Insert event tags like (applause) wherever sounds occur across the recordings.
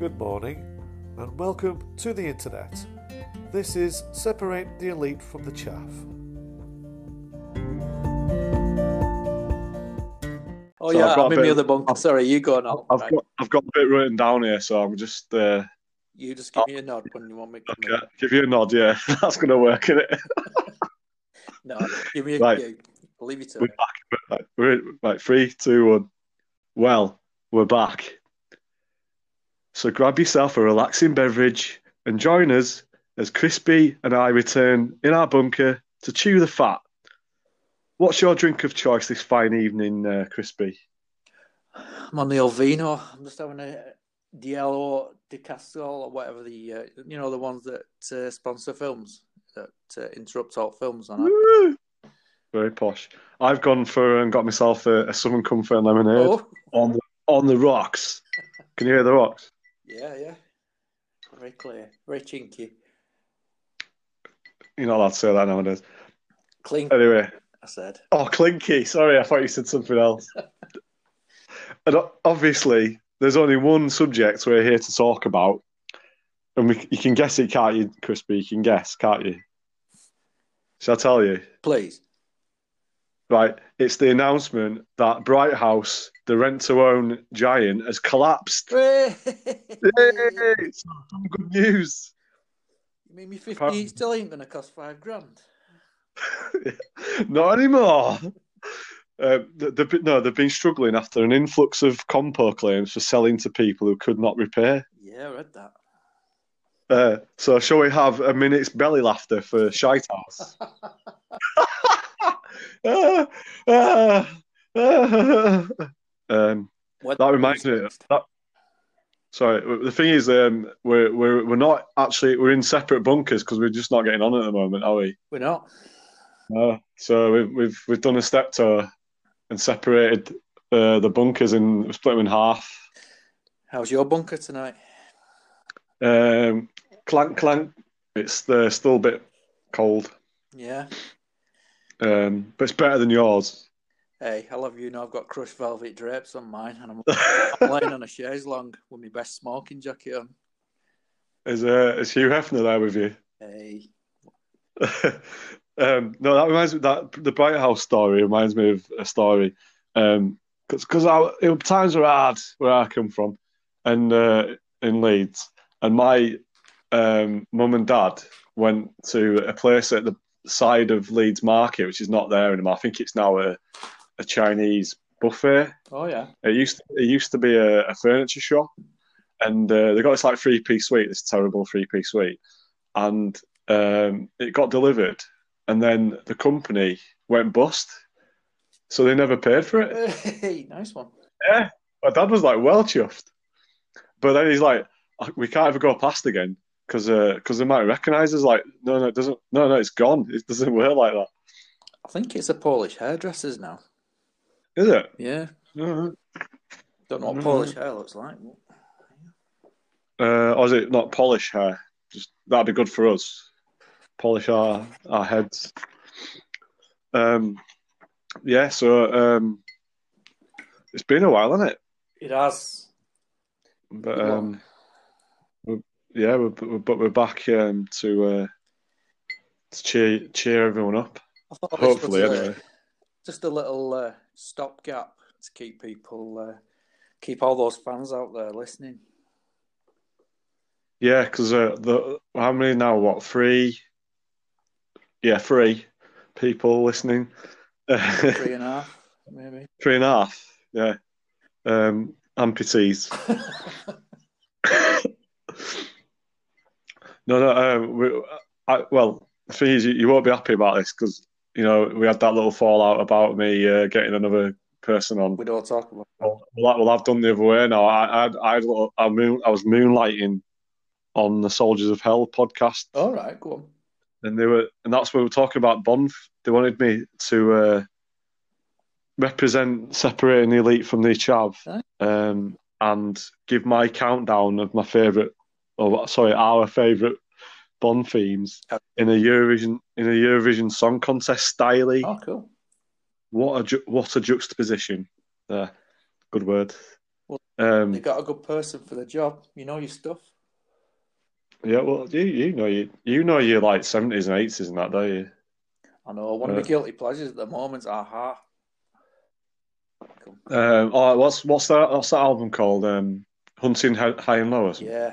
good morning, and welcome to the internet. This is Separate the Elite from the Chaff. Oh So yeah, I've got I'm a in the other bunker. I've- Sorry, you go now. I've Right. got I've got a bit written down here, so I'm just uh, You just give me a nod when you want me to come okay, give you a nod. Yeah, (laughs) that's gonna work, is it? (laughs) No, give me a Right. yeah, leave you to We're it. back. Right, we're in, right, three, two, one. Well, we're back. So grab yourself a relaxing beverage and join us as Crispy and I return in our bunker to chew the fat. What's your drink of choice this fine evening, uh, Crispy? I'm on the Alvino. I'm just having a Diallo de Castro or whatever the uh, you know the ones that uh, sponsor films that uh, interrupt all films on it. Very posh. I've gone for and got myself a, a Southern Comfort lemonade Oh, on the on the rocks. Can you hear the rocks? Yeah, yeah. Very clear, very chinky, You're not allowed to say that nowadays. clink. Anyway, I said. oh clinky. Sorry, I thought you said something else. (laughs) and obviously, there's only one subject we're here to talk about, and we, you can guess it, can't you, Crispy? You can guess, can't you? Shall I tell you? Please. Right, it's the announcement that Bright House, the rent-to-own giant, has collapsed. (laughs) Yay! Some good news. You mean me fifty Apparently- still ain't gonna cost five grand? (laughs) Not anymore. Uh, they've been, no, they've been struggling after an influx of compo claims for selling to people who could not repair. Yeah, I read that. Uh, so, shall we have a minute's belly laughter for Shite House? (laughs) Ah, ah, ah. Um, What That reminds me. That, sorry, the thing is, um, we're we're we're not actually we're in separate bunkers because we're just not getting on at the moment, are we? We're not. No. So we've we've we've done a step tour and separated uh, the bunkers and split them in half. How's your bunker tonight? Um, clank clank. It's uh, still a bit cold, Yeah. um, but it's better than yours. Hey, I love you. Know I've got crushed velvet drapes on mine, and I'm, (laughs) I'm laying on a chaise long with my best smoking jacket on. Is uh, is Hugh Hefner there with you? Hey, (laughs) um, no, that reminds me that the Bright House story reminds me of a story. Um, because times are hard where I come from, and uh, in Leeds, and my um, mum and dad went to a place at the side of Leeds Market, which is not there anymore. I think it's now a, a Chinese buffet. oh yeah, It used to, it used to be a, a furniture shop, and uh, they got this like three piece suite, this terrible three piece suite, and um, it got delivered, and then the company went bust, so they never paid for it. hey, nice one. Yeah, my dad was like well chuffed, but then he's like, we can't ever go past again because because they might recognise us. Like, no, no, it doesn't. No, no, it's gone. It doesn't work like that, I think it's a Polish hairdressers now. Is it? Yeah, don't know what Mhm. Polish hair looks like. Uh, or is it not polish hair? Just that'd be good for us. Polish our our heads. Um, yeah. So um, it's been a while, hasn't it? It has. But um, we're, yeah, we're, we're, but we're back um, to uh, to cheer cheer everyone up. Hopefully, anyway. just a little uh, stopgap to keep people, uh, keep all those fans out there listening. Yeah, because uh, the how many now? What three? Yeah, three people listening. (laughs) Three and a half, maybe. Three and a half. Yeah. Um, amputees. (laughs) no, no. Um, we, I, well, the thing is, you, you won't be happy about this because you know we had that little fallout about me uh, getting another person on. We don't talk about. Well, well, I've done the other way now. I, I, I, I, moon, I was moonlighting on the Soldiers of Hell podcast, All right, go on. and they were, and that's where we were talking about Bond. They wanted me to uh, represent separating the elite from the chav, Right. um, and give my countdown of my favourite, or sorry, our favourite Bond themes in a Eurovision in a Eurovision Song Contest style. Oh, cool. What a ju- what a juxtaposition! There, good word. Um, They got a good person for the job. You know your stuff. yeah, well, you you know you you know you like seventies and eighties and that, don't you? I know. One of the guilty pleasures at the moment. Aha. Cool. Um, oh, what's what's that? What's that album called? Um, Hunting Hi- High and Low? Yeah.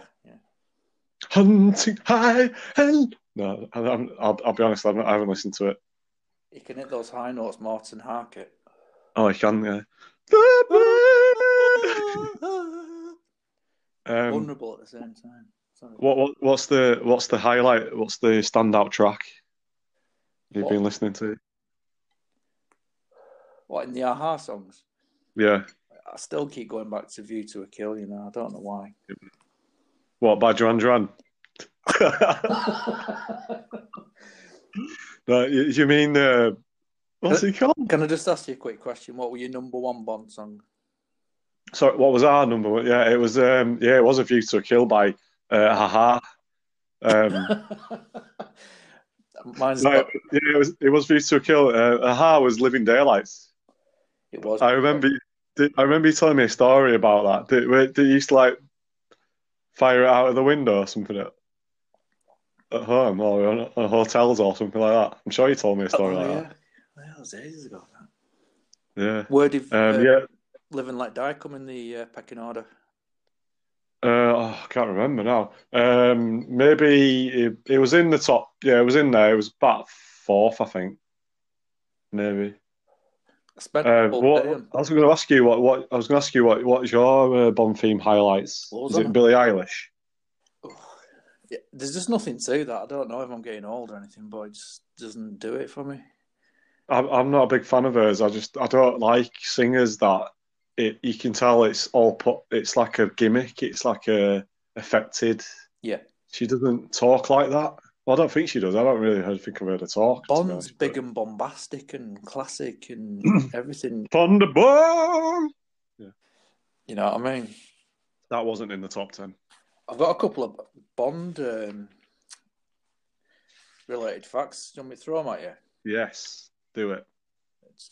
Hunting High and no, I, I'm, I'll, I'll be honest, I haven't, I haven't listened to it. You can hit those high notes, Morten Harket. Oh, I can, yeah. (laughs) Um, Vulnerable at the same time. Sorry. what, what what's the what's the highlight? What's the standout track you've What? been listening to? What in the a-ha songs? Yeah, I still keep going back to View to a Kill. You know, I don't know why. What by Duran Duran? (laughs) no, you, mean uh, what's he called? Can I just ask you a quick question? What were your number one Bond song? Sorry, what was our number? one? Yeah, it was. Um, yeah, it was a View to a Kill by uh, a-ha. Um, (laughs) Mine's no, not, yeah, it was. It was View to a Kill. Uh, a-ha was Living Daylights. it was. I remember. I remember you telling me a story about that. Did you used to like fire it out of the window or something at, at home or on, on hotels or something like that? I'm sure you told me a story oh, like yeah. that. Well, that was ages ago. Yeah. Where did Um, uh, yeah. Live and Let Die come in the uh, pecking order? Uh, oh, I can't remember now. Um, maybe it, it was in the top. Yeah, it was in there. It was about fourth, I think. Maybe. Uh, what, I was going to ask you what, what I was going to ask you what what's your uh, Bond theme highlights? Is it Billie Eilish? Yeah, there's just nothing to that. I don't know if I'm getting old or anything, but it just doesn't do it for me. I'm I'm not a big fan of hers. I just I don't like singers that it you can tell it's all put. It's like a gimmick. It's like a affected. Yeah. She doesn't talk like that. Well, I don't think she does. I don't really think of her talk. to be Bond's big but- and bombastic and classic and (clears throat) everything. Thunderball. You know what I mean? That wasn't in the top ten. I've got a couple of Bond um, related facts. Do you want me to throw them at you? Yes, do it.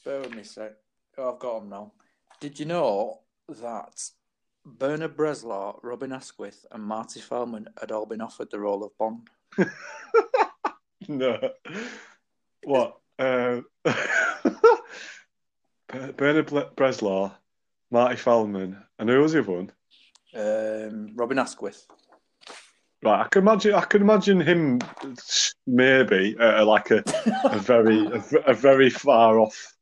Bear with me a sec. Oh, I've got them now. Did you know that Bernard Bresslaw, Robin Asquith, and Marty Feldman had all been offered the role of Bond? (laughs) No. What? Uh, (laughs) Bernard Ble- Bresslaw, Marty Feldman, and who was the other one? Um, Robin Asquith. Right, I can imagine. I can imagine him maybe uh, like a, a very a, a very far off,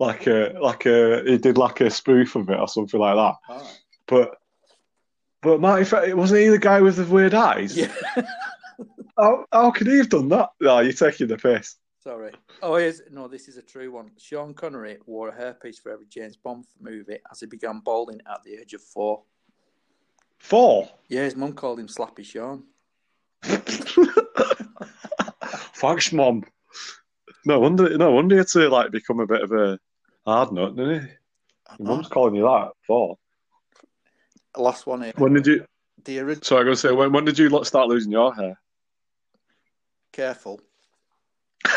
like a like a he did like a spoof of it or something like that. But but Marty wasn't he the guy with the weird eyes? Yeah. (laughs) How, how could he have done that? No, you're taking the piss. Sorry. Oh, here's, no, this is a true one. Sean Connery wore a hairpiece for every James Bond movie as he began balding at the age of four. Four. Yeah, his mum called him Slappy Sean. (laughs) Thanks, mom. No wonder. No wonder you had to like become a bit of a hard nut, didn't he? Your mum's calling you that. Four. Last one here. When did you? The original. Sorry, I'm gonna say when. When did you lo- start losing your hair? Careful. (laughs)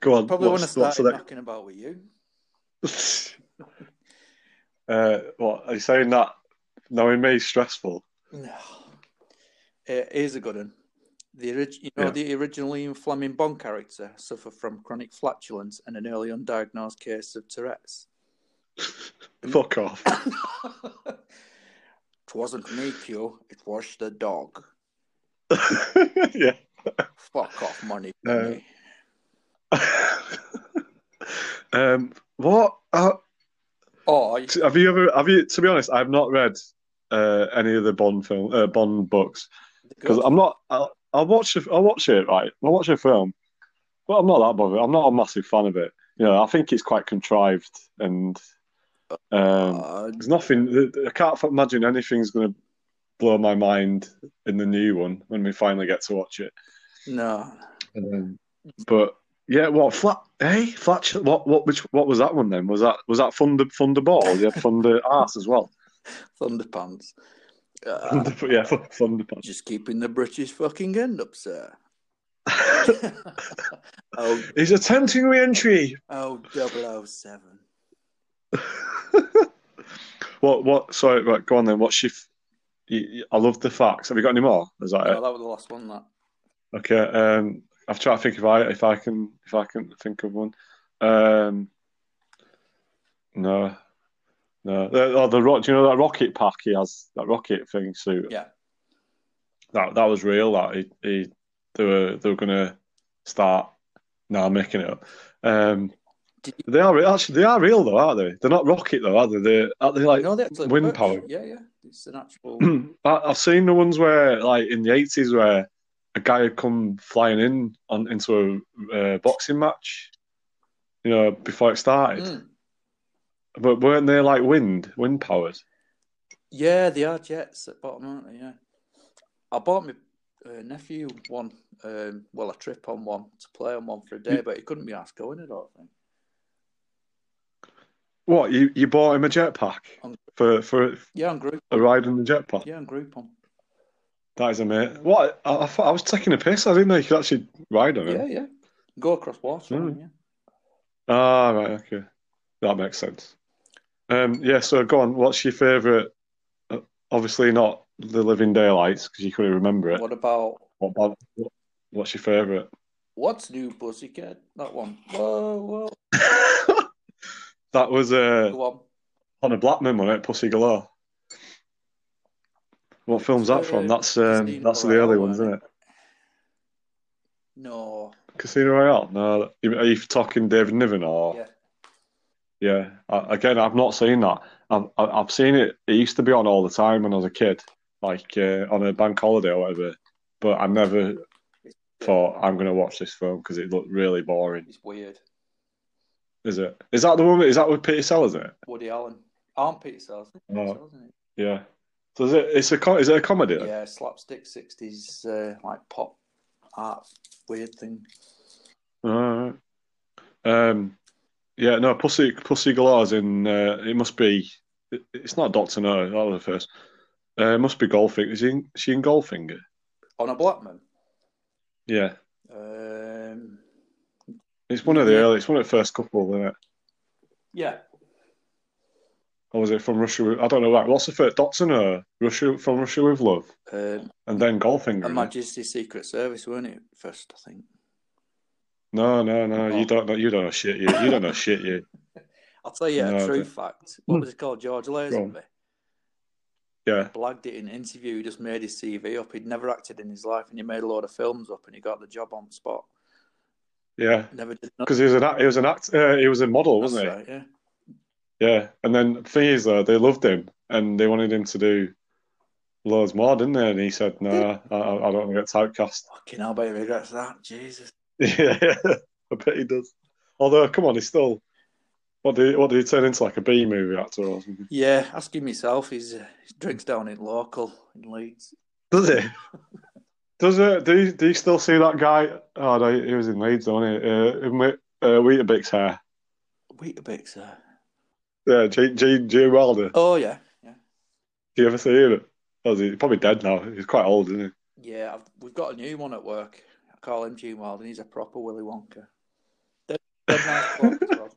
Go on. Probably when I what's- what's started the knocking about with you. (laughs) uh, what are you saying that knowing me is stressful? No. Uh, here's a good one. The orig- you know Yeah. the original Ian Fleming Bond character suffered from chronic flatulence and an early undiagnosed case of Tourette's. (laughs) Fuck off. it wasn't me, Q. It was the dog. (laughs) yeah. Fuck off, money. Money. (laughs) um. What? Uh, Oh, you- have you ever? Have you? To be honest, I've not read uh, any of the Bond film, uh, Bond books. because I'm not. I'll, I'll watch. I'll watch it. Right, I'll watch a film, but I'm not that bothered. I'm not a massive fan of it. You know, I think it's quite contrived, and um, Uh, there's nothing. I can't imagine anything's going to blow my mind in the new one when we finally get to watch it. no. Um, but yeah, what flat? Hey, flat. What? What? Which? What was that one then? Was that? Was that Thunder? Thunderball? Had Thunder (laughs) Arse as well. Thunderpants. Uh, Thunder, yeah, Thunderpants. just keeping the British fucking end up, sir. (laughs) oh, He's attempting re-entry. oh, 007. (laughs) what? What? Sorry, right, go on then. What's your? You, you- I love the facts. Have you got any more? Is that No, it? that was the last one. That Okay. Um, I've tried to think if I if I can if I can think of one. Um, no, no. The, oh, the rock. Do you know that rocket pack he has? That rocket thing suit. yeah. That that was real. That he, he they were they were gonna start. No, I'm making it up. Um, Did they are actually they are real though, aren't they? They're not rocket though, are they? They are they like no, wind power. Yeah, yeah. It's an actual. (clears throat) I've seen the ones where, like in the eighties, where a guy had come flying in on into a uh, boxing match, you know, before it started. Mm. But weren't they like wind, wind powered? Yeah, they are jets at bottom, aren't they? Yeah. I bought my uh, nephew one, um, well, a trip on one to play on one for a day, but he couldn't be asked going. I don't think. What you you bought him a jetpack On- for for Yeah, on group. a ride in the jetpack? Yeah, on Groupon. That is amazing. What I, I thought I was taking a piss. I didn't know you could actually ride on it. Yeah, yeah. Go across water. Mm. Yeah. Ah, right, okay, that makes sense. Um, yeah. So go on. What's your favourite? Uh, obviously not the Living Daylights because you couldn't remember it. What about What, about- what- what's your favourite? what's new, Pussycat? That one. Whoa, whoa. (laughs) that was uh, on. a Blackman, wasn't it? Pussy Galore. What film's that from? Uh, That's um, that's the early ones, isn't it? No. Casino Royale. No, are you talking David Niven or? Yeah. Yeah. I, again, I've not seen that. I've I've seen it. It used to be on all the time when I was a kid, like uh, on a bank holiday or whatever. But I never thought I'm going to watch this film because it looked really boring. It's weird. Is it? Is that the one? Is that with Peter Sellers in it? Woody Allen. Arm Peter Sellers. Peter Oh. Sellers, isn't it? Yeah. So is it? It's a. Is it a comedy? then? Yeah, slapstick 60s, uh, like pop art, weird thing. Alright. Um, yeah, no, Pussy Pussy Galore's in. Uh, it must be. it- It's not Doctor No. That was the first. Uh, it must be Goldfinger. Is, he in, is she in Goldfinger? Honor Blackman. Yeah, Um, it's one of the early. It's one of the first couple, isn't it? yeah. Or was it from Russia? With, I don't know. Like, what's the first? Doctor No. Russia from Russia with Love, Um, and then Golfing. Isn't? Majesty's Secret Service, weren't it? First, I think. No, no, no. Oh. You don't know. You don't know shit. You. You don't know shit. You. (laughs) I'll tell you No, a true fact. What was it called? George Lazenby. Yeah. Blagged it in an interview. He just made his CV up. He'd never acted in his life, and he made a load of films up, and he got the job on the spot. Yeah. Never did. Because he was an act- he was an act. Uh, he was a model, That's wasn't he? right, yeah. Yeah, and then the thing is, though, they loved him and they wanted him to do loads more, didn't they? And he said, "No, I, I don't want to get typecast." Fucking hell, but he regrets that. Jesus. (laughs) yeah, I bet he does. Although, come on, he's still. What did he, what did he turn into? Like a B movie actor or something? Yeah, ask him myself. He's uh, he drinks down in local in Leeds. Does he? (laughs) Does it? Do you, do you still see that guy? Oh no, he was in Leeds, wasn't he? Uh, in uh, Weetabix hair. Weetabix. Uh... Yeah, Gene, Gene, Gene Wilder. Oh yeah, yeah, Do you ever see him? Oh, he He's probably dead now. He's quite old, isn't he? yeah. I've, we've got a new one at work. I call him Gene Wild, and he's a proper Willy Wonka. Dead, dead nice bloke. (laughs)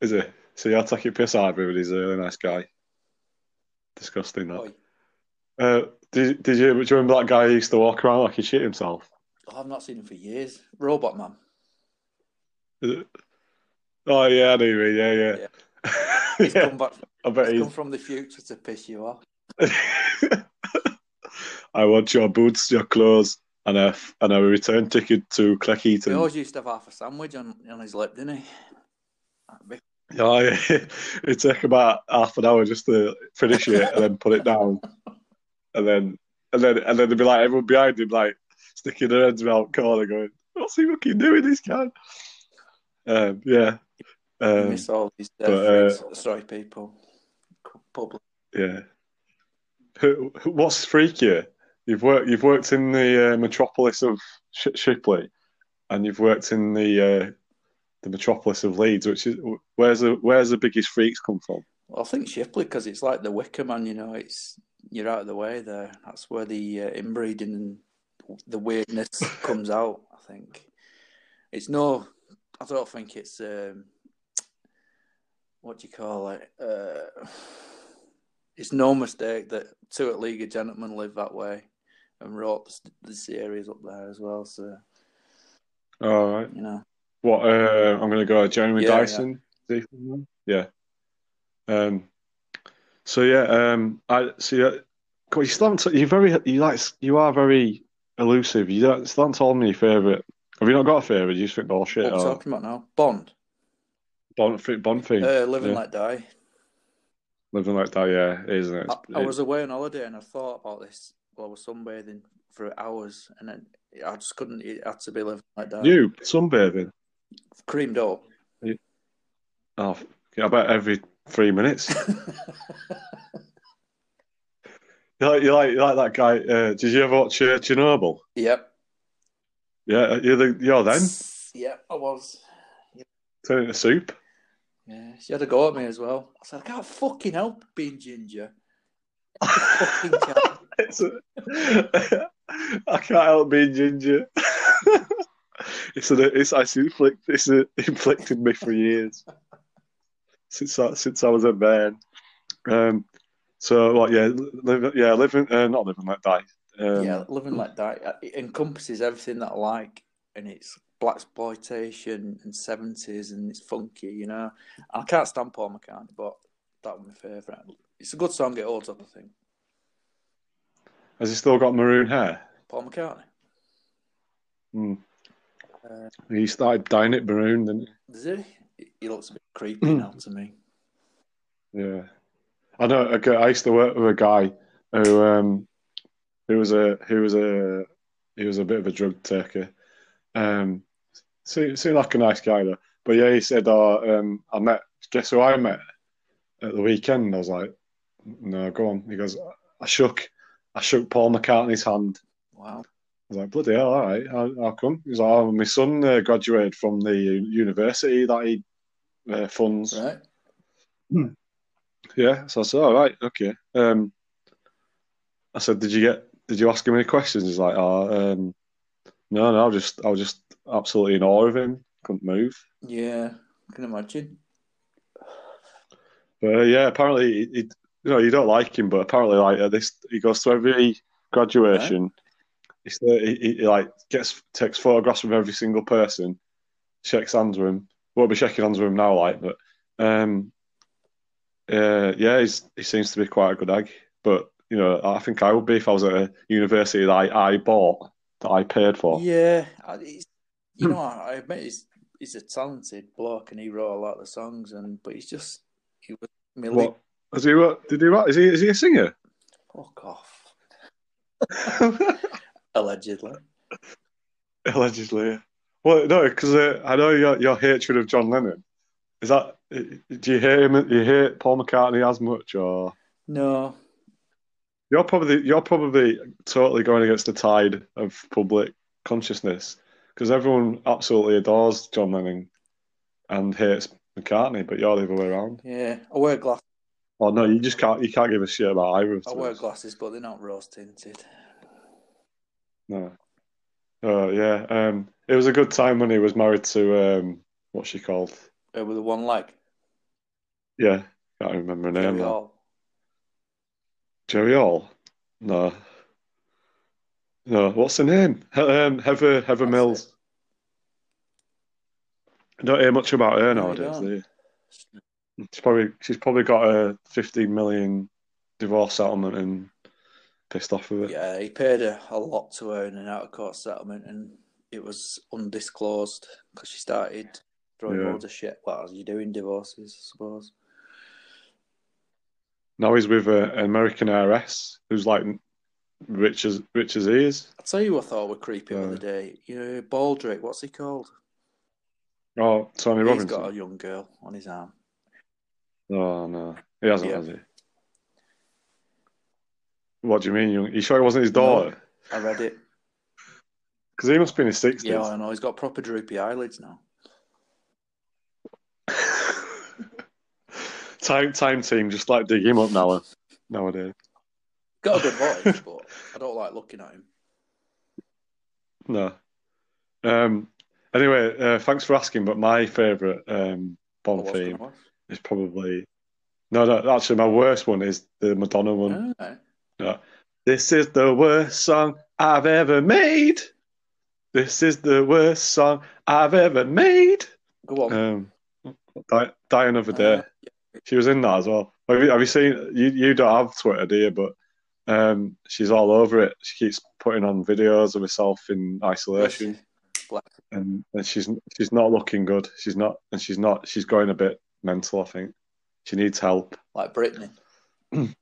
Is he? So had to take your piss out of him, but he's a really nice guy. Disgusting that. Uh, did, did you, do you remember that guy who used to walk around like he shit himself? Oh, I've not seen him for years. Robot Man. Oh yeah, I know mean. Yeah, yeah. (laughs) He's yeah, come back. I bet He's he's. come from the future to piss you off. (laughs) I want your boots, your clothes, and a and a return ticket to He always used to have half a sandwich on, on his lip, didn't he? Be- Oh, yeah. (laughs) it took about half an hour just to finish it and then put it down, and then and then and then there'd be like everyone behind him like sticking their heads around the corner, going, "What's he fucking doing, this guy?" Um, yeah, um, miss all these but, uh, uh. Sorry, people. Public. yeah. What's freakier? You've worked you've worked in the uh, metropolis of Sh- Shipley, and you've worked in the uh, the metropolis of Leeds, which is where's the where's the biggest freaks come from? Well, I think Shipley because it's like the Wicker Man. You know, it's you're out of the way there. That's where the uh, inbreeding and the weirdness (laughs) comes out. I think it's no. I don't think it's. Um, what do you call it? Uh, it's no mistake that two at League of Gentlemen live that way and wrote the, the series up there as well. So, All right. you know, What? Uh, I'm going to go Jeremy Yeah, Dyson. Is he from there? Yeah. Um. So yeah. Um. I see. Uh, God, you still haven't. Very. You like. You are very elusive. You don't. Still haven't told me your favorite. Have you not got a favorite? You just think they're what we're or talking about now? Bond. Bond, Bond theme. Uh, Living yeah. Like Die. Living like that. Yeah, isn't it? I, I was away on holiday and I thought about this while I was sunbathing for hours and then I just couldn't. It had to be Living Like Die. you sunbathing. Creamed up. Oh, I bet every three minutes. (laughs) You like, you like, you like that guy. Uh, did you ever watch uh, Chernobyl? yep. Yeah, you're the you're then Yep, I was. turn into soup. Yeah, she had a go at me as well. I said, I can't fucking help being ginger. (laughs) fucking. It's a, (laughs) I can't help being ginger. it's a, it's inflict, it's a, inflicted me for years since I, since I was a man. Um, so what? Yeah, live, yeah, living, uh, not living like that. Um, yeah, living like that uh, it encompasses everything that I like, and it's black exploitation and seventies, and it's funky. You know, I can't stand Paul McCartney, but that was my favourite. It's a good song. It holds up, I think. Has he still got maroon hair? Paul McCartney. Hmm. Uh, He started dyeing it maroon, didn't he? Does he? He looks a bit creepy Hmm. now to me. Yeah. I know. a guy- I used to work with a guy who um who was a who was a he was a bit of a drug taker. Um, seemed, seemed like a nice guy though. But yeah, he said, "Oh, um, I met. Guess who I met at the weekend?" I was like, "No, go on." He goes, "I shook, I shook Paul McCartney's hand." Wow. I was like, bloody hell, all right. How, how come? He's like, oh, my son uh, graduated from the university that he uh, funds. Right. Yeah, so I said, all right, okay. Um, I said, did you get? Did you ask him any questions? He's like, oh, um, no, no, I was just, I was just absolutely in awe of him. Couldn't move. Yeah, I can imagine. But uh, yeah, apparently, he, he- you know, you don't like him, but apparently, like at this, he goes to every graduation. He's he, he, he like gets takes photographs with every single person, shakes hands with him. Won't be shaking hands with him now, like, but um, uh, yeah, he's, he seems to be quite a good egg. But you know, I think I would be if I was at a university that I, I bought that I paid for. Yeah, he's, you (clears throat) know, I admit he's he's a talented bloke and he wrote a lot of the songs, and but he's just he was league- What? Has he? What? Did he? What? Is he? Is he a singer? Fuck off, (laughs) allegedly. Allegedly. Well, no, because uh, I know your your hatred of John Lennon. Is that? Do you hate him? Do you hate Paul McCartney as much, or No, you're probably you're probably totally going against the tide of public consciousness because everyone absolutely adores John Lennon and hates McCartney, but you're the other way around. yeah, I wear glasses. Oh no, you just can't. You can't give a shit about either of I wear glasses, but they're not rose tinted. No. Oh yeah. Um, it was a good time when he was married to um, what's she called? Uh, with the one leg. Yeah, can't remember her name Jerry now. Hall. Jerry Hall? No. No, what's her name? He- Um, Heather Heather That's Mills. I don't hear much about her No, nowadays. don't. you? She's probably she's probably got a fifteen million divorce settlement and pissed off with it. Yeah, he paid a, a lot to her in an out of court settlement, and it was undisclosed because she started throwing Yeah. loads of shit. Well, you do in divorces, I suppose. Now he's with uh, an American heiress who's like rich as rich as he is. I'll tell you what I thought were creepy the other day. You know, Baldrick, what's he called? Oh, Tony He's Robinson. got a young girl on his arm. Oh no, he hasn't, Yeah. has he? What do you mean? You, you sure it wasn't his daughter? I read it. Because he must be in his sixties. Yeah, I know. He's got proper droopy eyelids now. (laughs) time time team just like dig him up now nowadays. Got a good (laughs) voice, but I don't like looking at him. No. Um. Anyway, uh, thanks for asking. But my favourite um, Bond theme is probably no, no. Actually, my worst one is the Madonna one. Alright. This is the worst song I've ever made. This is the worst song I've ever made. Go on. Um, die, die another day. Uh, She was in that as well. Have you, have you seen? You you don't have Twitter, do you? But um, she's all over it. She keeps putting on videos of herself in isolation, and, and she's she's not looking good. She's not, and she's not. She's going a bit mental. I think she needs help. like Britney. (clears throat)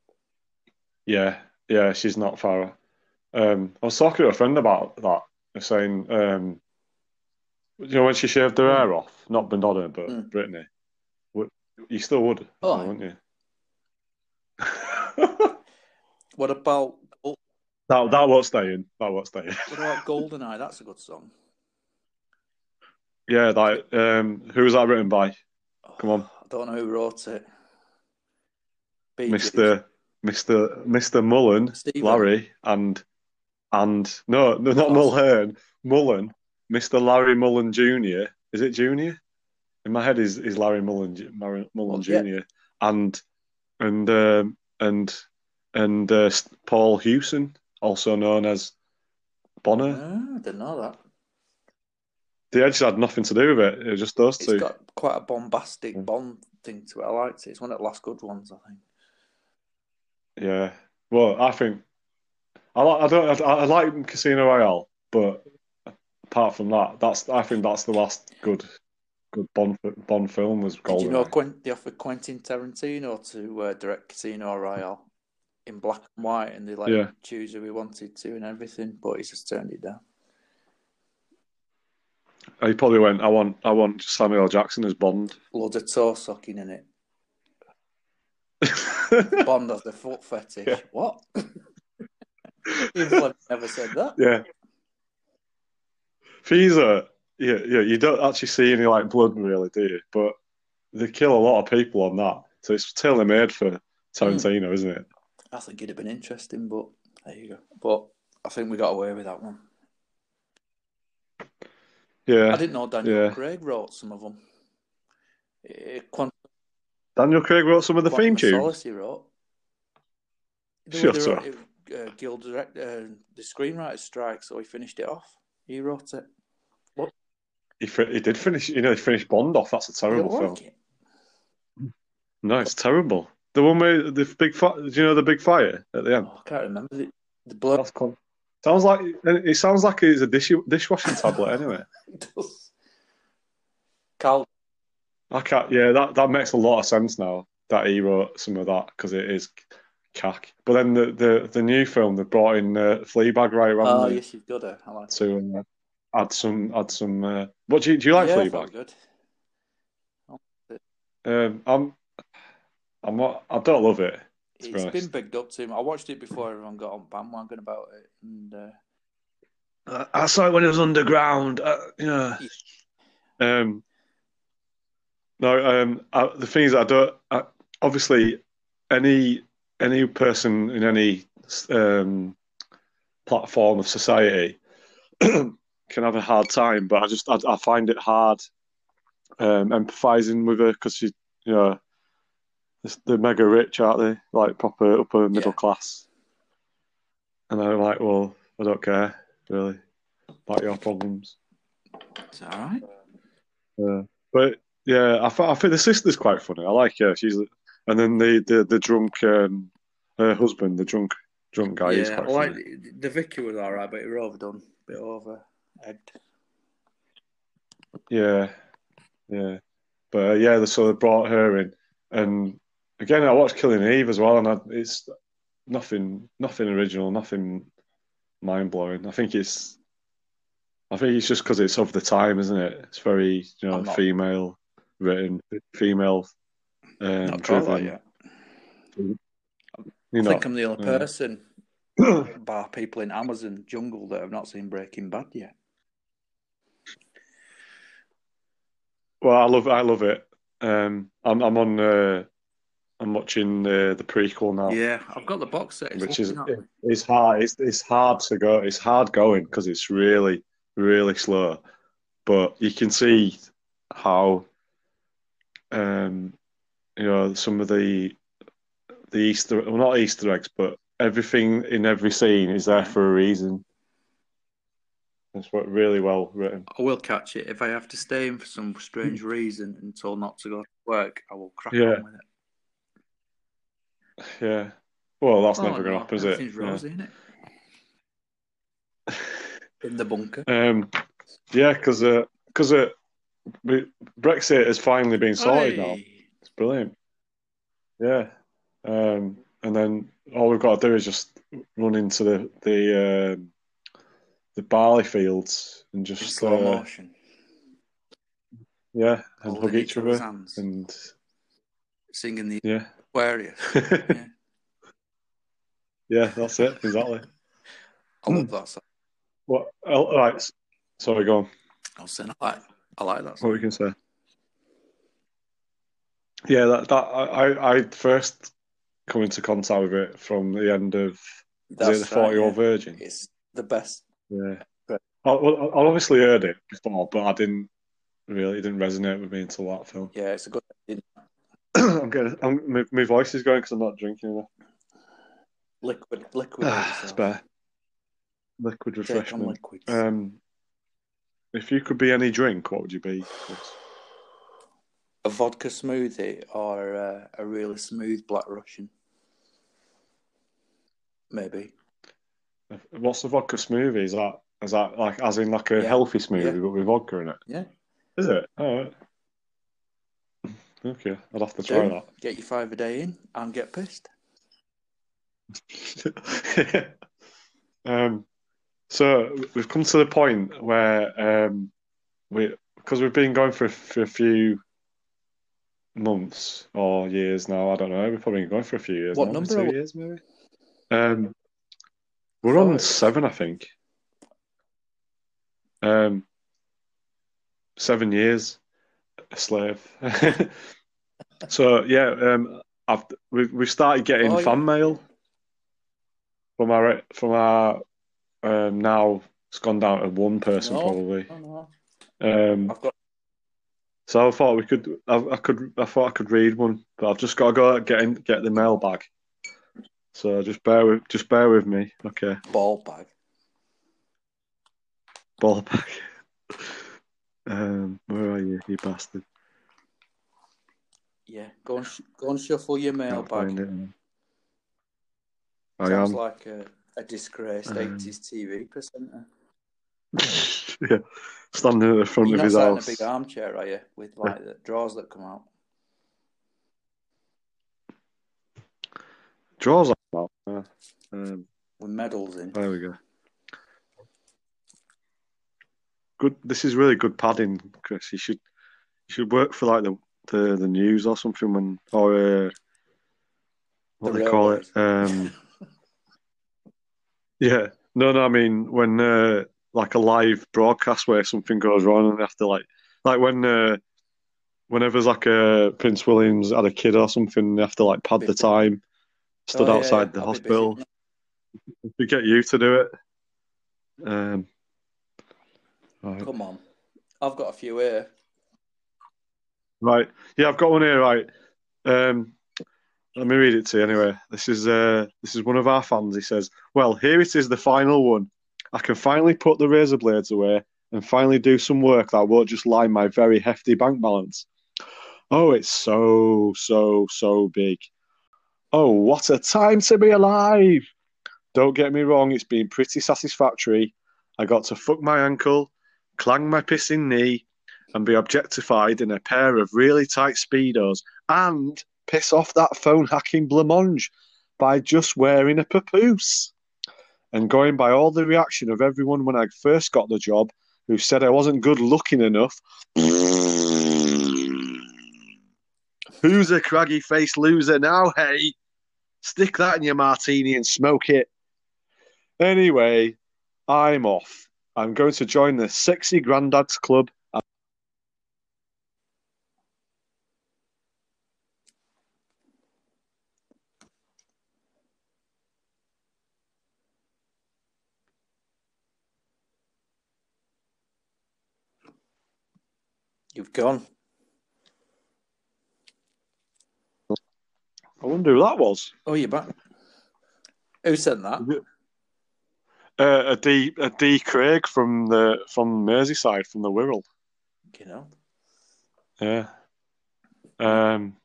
Yeah, yeah, she's not far. Um, I was talking to a friend about that, saying, um, you know, when she shaved her hair off, not Madonna, but Mm. Britney—you still would, Oh. wouldn't you? (laughs) What about that that won't stay in. That won't stay in. what about Goldeneye? That's a good song. Yeah, like um, who was that written by? Come on. I don't know who wrote it. Mister Mister Mister Mullen, Stephen. Larry, and and no, no, not Oh. Mulhern, Mullen, Mister Larry Mullen Junior. Is it Junior? In my head is is Larry Mullen Mullen Well, yeah. Junior, and and um, and and uh, Paul Hewson, also known as Bono. Ah, I didn't know that. They actually had nothing to do with it. It was just those It's two. got quite a bombastic. Bond thing to it. I liked it. It's one of the last good ones, I think. Yeah. Well, I think I like I don't I, I like Casino Royale, but apart from that, that's I think that's the last good good Bond Bond film was Did you know Quent- they offered Quentin Tarantino to uh, direct Casino Royale in black and white, and they like Yeah. choose who he wanted to and everything, but he just turned it down. He probably went. I want I want Samuel Jackson as Bond. Loads of toe sucking in it. (laughs) Bond has the foot fetish. Yeah. What? (laughs) Fleming never said that. yeah. Feezer, yeah, yeah. You don't actually see any like blood really, do you? But they kill a lot of people on that, so it's tailor made for Tarantino, isn't it? I think it'd have been interesting, but there you go. But I think we got away with that one. Yeah, I didn't know Daniel Yeah. Craig wrote some of them. Eh, Quantum, Daniel Craig wrote some of the Quantum theme of tune. Solace he wrote. They Shut were- up. it, uh, Guild direct, uh, the screenwriter strike, so he finished it off. He wrote it. What? He, fi- he did finish. You know, he finished Bond off. That's a terrible don't film. like it. No, it's terrible. The one where the big fire. Do you know the big fire at the end? Oh, I can't remember the, the blood. That's con- sounds like it sounds like it's a dish, dishwashing tablet. Anyway, (laughs) it does. Carl, I can't. Yeah, that that makes a lot of sense now that he wrote some of that because it is cack. But then the the, the new film they brought in uh, Fleabag right around oh the- yes, you've got it. I like to uh, add some add some. Uh, what do you do? You like yeah, I Fleabag? thought good. Um, I'm. I'm not. I don't love it. To be been bigged up to me. I watched it before everyone got on bandwagon about it, and uh, I saw it when it was underground. Uh, yeah. Um. No. Um. I, the thing is, I don't. I, obviously, any any person in any um platform of society (clears throat) can have a hard time, but I just I, I find it hard um empathizing with her because she, you know, they're- mega rich, aren't they? Like proper upper middle Yeah. class. And I'm like, well, I don't care really about your problems. it's all right. Yeah. But yeah, I, I think the sister's quite funny. I like her. She's and then the the, the drunk um, her husband, the drunk drunk guy, is yeah, quite I like funny. the Vicky was all right, but he was overdone, a bit over egged. Yeah, yeah. But uh, yeah, they, so they brought her in, and again, I watched Killing Eve as well, and I, it's nothing, nothing original, nothing mind blowing. I think it's, I think it's just because it's of the time, isn't it? It's very, you know, not- female written, female um, Not driven. yet. You I think I'm the only yeah. person, (coughs) bar people in Amazon jungle, that have not seen Breaking Bad yet. Well, I love I love it. Um, I'm I'm on uh, I'm watching uh, the prequel now, Yeah, I've got the box set. It's which is me. it's hard. It's it's hard to go. It's hard going because it's really really slow, but you can see how um you know some of the the Easter well not Easter eggs, but everything in every scene is there for a reason. It's what really well written. I will catch it if I have to stay in for some strange reason and told not to go to work. I will crack Yeah. on with it. Yeah. Well, that's Oh, never going to happen, is it? rosy, isn't it? (laughs) In the bunker. Yeah. Um, yeah, because because uh, we- Brexit has finally been sorted now. It's brilliant. Yeah. Um, and then all we've got to do is just run into the the um the barley fields and just slow uh, motion. yeah, and hug each other hands. and Singing the yeah, where Aquarius. (laughs) Yeah. yeah, that's it exactly. (laughs) I love that song. What? oh, All right. Sorry, go on. I was saying I like, I like that What we can say? Yeah, that that I I first come into contact with it from the end of the Forty Year Old Virgin? It's the best. Yeah. Right. I, well, I I obviously heard it before, but I didn't really. It didn't resonate with me until that film. Yeah, it's a good. (clears throat) I'm getting. I'm, my, my voice is going because I'm not drinking enough. Liquid, liquid. Ah, (sighs) it's better. Liquid refreshment. liquids. Um, if you could be any drink, what would you be? Chris? a vodka smoothie or uh, a really smooth black Russian. Maybe. What's the vodka smoothie? Is that is that like as in like a Yeah. healthy smoothie Yeah. but with vodka in it? Yeah. Is it? All right. Okay, I'd have to try Do. Get your five a day in and get pissed. (laughs) um, so we've come to the point where um, we because we've been going for for a few months or years now. I don't know. We've probably been going for a few years. What now, number Two we- years maybe. Um, we're on seven, I think. Um, seven years a slave. (laughs) so yeah, um, I've we've we've started getting Oh, yeah. fan mail from our from our um, now it's gone down to one person No. probably. Oh, no. Um, I've got so I thought we could. I, I could. I thought I could read one, but I've just got to go get in, get the mail bag. So just bear with just bear with me, okay? ball bag. Ball bag. (laughs) Um, where are you, you bastard? Yeah. Go and sh- go and shuffle your mail Can't bag. it. I Sounds am. like a, a disgraced Um, 80s TV presenter. (laughs) yeah, standing at the front You're of not his sat in a big armchair, are you? With like the drawers that come out. Drawers out. Yeah. Um, with medals in. there we go. Good. This is really good padding, Chris. You should you should work for like the the, the news or something when or uh, what The they call it. Um, (laughs) yeah. No, no. I mean when uh, like a live broadcast where something goes wrong and they have to like like when uh, whenever like a Prince William's had a kid or something, they have to like pad the time. Stood Oh, outside yeah, the I'll hospital. (laughs) to get you to do it. Um, right. Come on. I've got a few here. right, yeah, I've got one here. Right, um, let me read it to you anyway. This is uh, this is one of our fans. He says, "Well, here it is, the final one. I can finally put the razor blades away and finally do some work that won't just line my very hefty bank balance. Oh, it's so so so big. Oh, what a time to be alive! Don't get me wrong, it's been pretty satisfactory. I got to fuck my ankle, clang my pissing knee, and be objectified in a pair of really tight speedos, and piss off that phone hacking blancmange by just wearing a papoose. And going by all the reaction of everyone when I first got the job, who said I wasn't good looking enough. (laughs) Who's a craggy faced loser now, hey? Stick that in your martini and smoke it. Anyway, I'm off. I'm going to join the Sexy Granddads Club. You've gone. I wonder who that was. Oh, you're back. Who sent that? Uh, a D a D Craig from the from Merseyside from the Wirral. You know. Yeah. Um,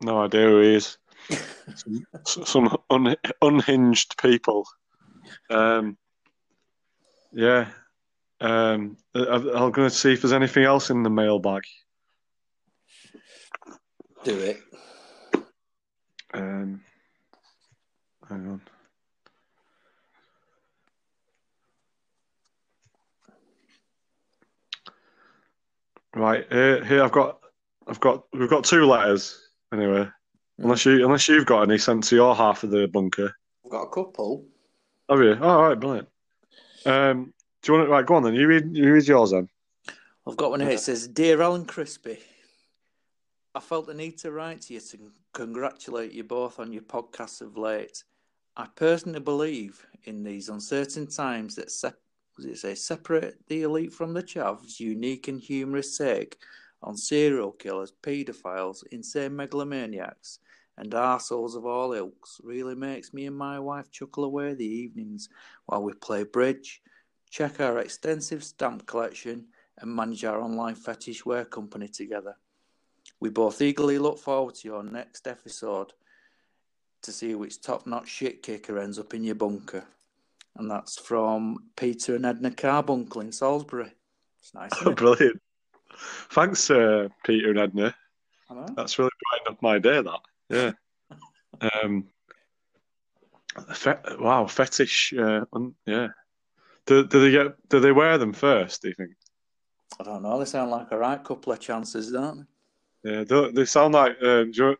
no idea who he is. (laughs) some some un, unhinged people. Um, yeah. Um, I'm going to see if there's anything else in the mailbag. Do it. Um, hang on. Right here, here I've got, I've got, we've got two letters anyway. Unless you, unless you've got any sent to your half of the bunker. I've got a couple. Have you? Oh, all right, brilliant. Um, do you want to right? Go on then. You read, you read yours then. I've got one here. It says, "Dear Alan Crispy, I felt the need to write to you to congratulate you both on your podcasts of late. I personally believe in these uncertain times that sep- was it say separate the elite from the chavs, unique and humorous take on serial killers, paedophiles, insane megalomaniacs, and arseholes of all ilks really makes me and my wife chuckle away the evenings while we play bridge, check our extensive stamp collection, and manage our online fetish wear company together. We both eagerly look forward to your next episode to see which top notch shit kicker ends up in your bunker. And that's from Peter and Edna Carbuncle in Salisbury. It's nice. (laughs) It? Brilliant. Thanks, uh, Peter and Edna. That's really brightened up my day. That, yeah. (laughs) um, fe- wow, fetish. Uh, un- yeah. Do, do they get? Do they wear them first? Do you think? I don't know. They sound like a right couple of chances, don't they? Yeah. They sound like. Um, do, you,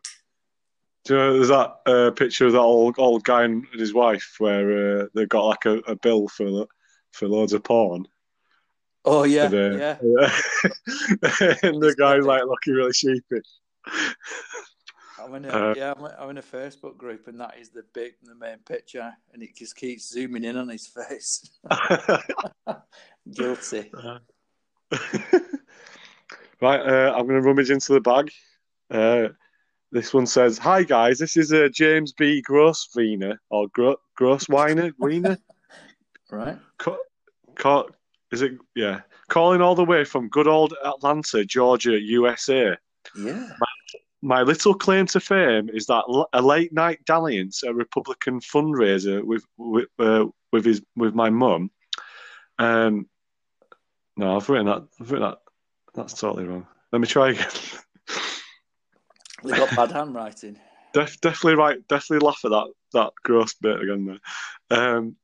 do you know? There's that uh, picture of that old old guy and his wife where uh, they've got like a, a bill for for loads of porn. Oh yeah, And, uh, yeah. (laughs) and the guy's like looking really sheepish. (laughs) I'm in a uh, yeah, I'm, I'm in a Facebook group, and that is the big, the main picture, and it just keeps zooming in on his face. (laughs) Guilty. (laughs) right, uh, I'm going to rummage into the bag. Uh, this one says, "Hi guys, this is uh, James B. Grossweiner or Gro- Grossweiner, Weiner. (laughs) Right. Co- co- is it? Yeah, calling all the way from good old Atlanta, Georgia, USA. Yeah. My little claim to fame is that l- a late night dalliance, a Republican fundraiser with with, uh, with his with my mum. Um, no, I've written that. I've written that. That's totally wrong. Let me try again. (laughs) They got (laughs) bad handwriting. Def, definitely right. Definitely laugh at that that gross bit again. There. Um.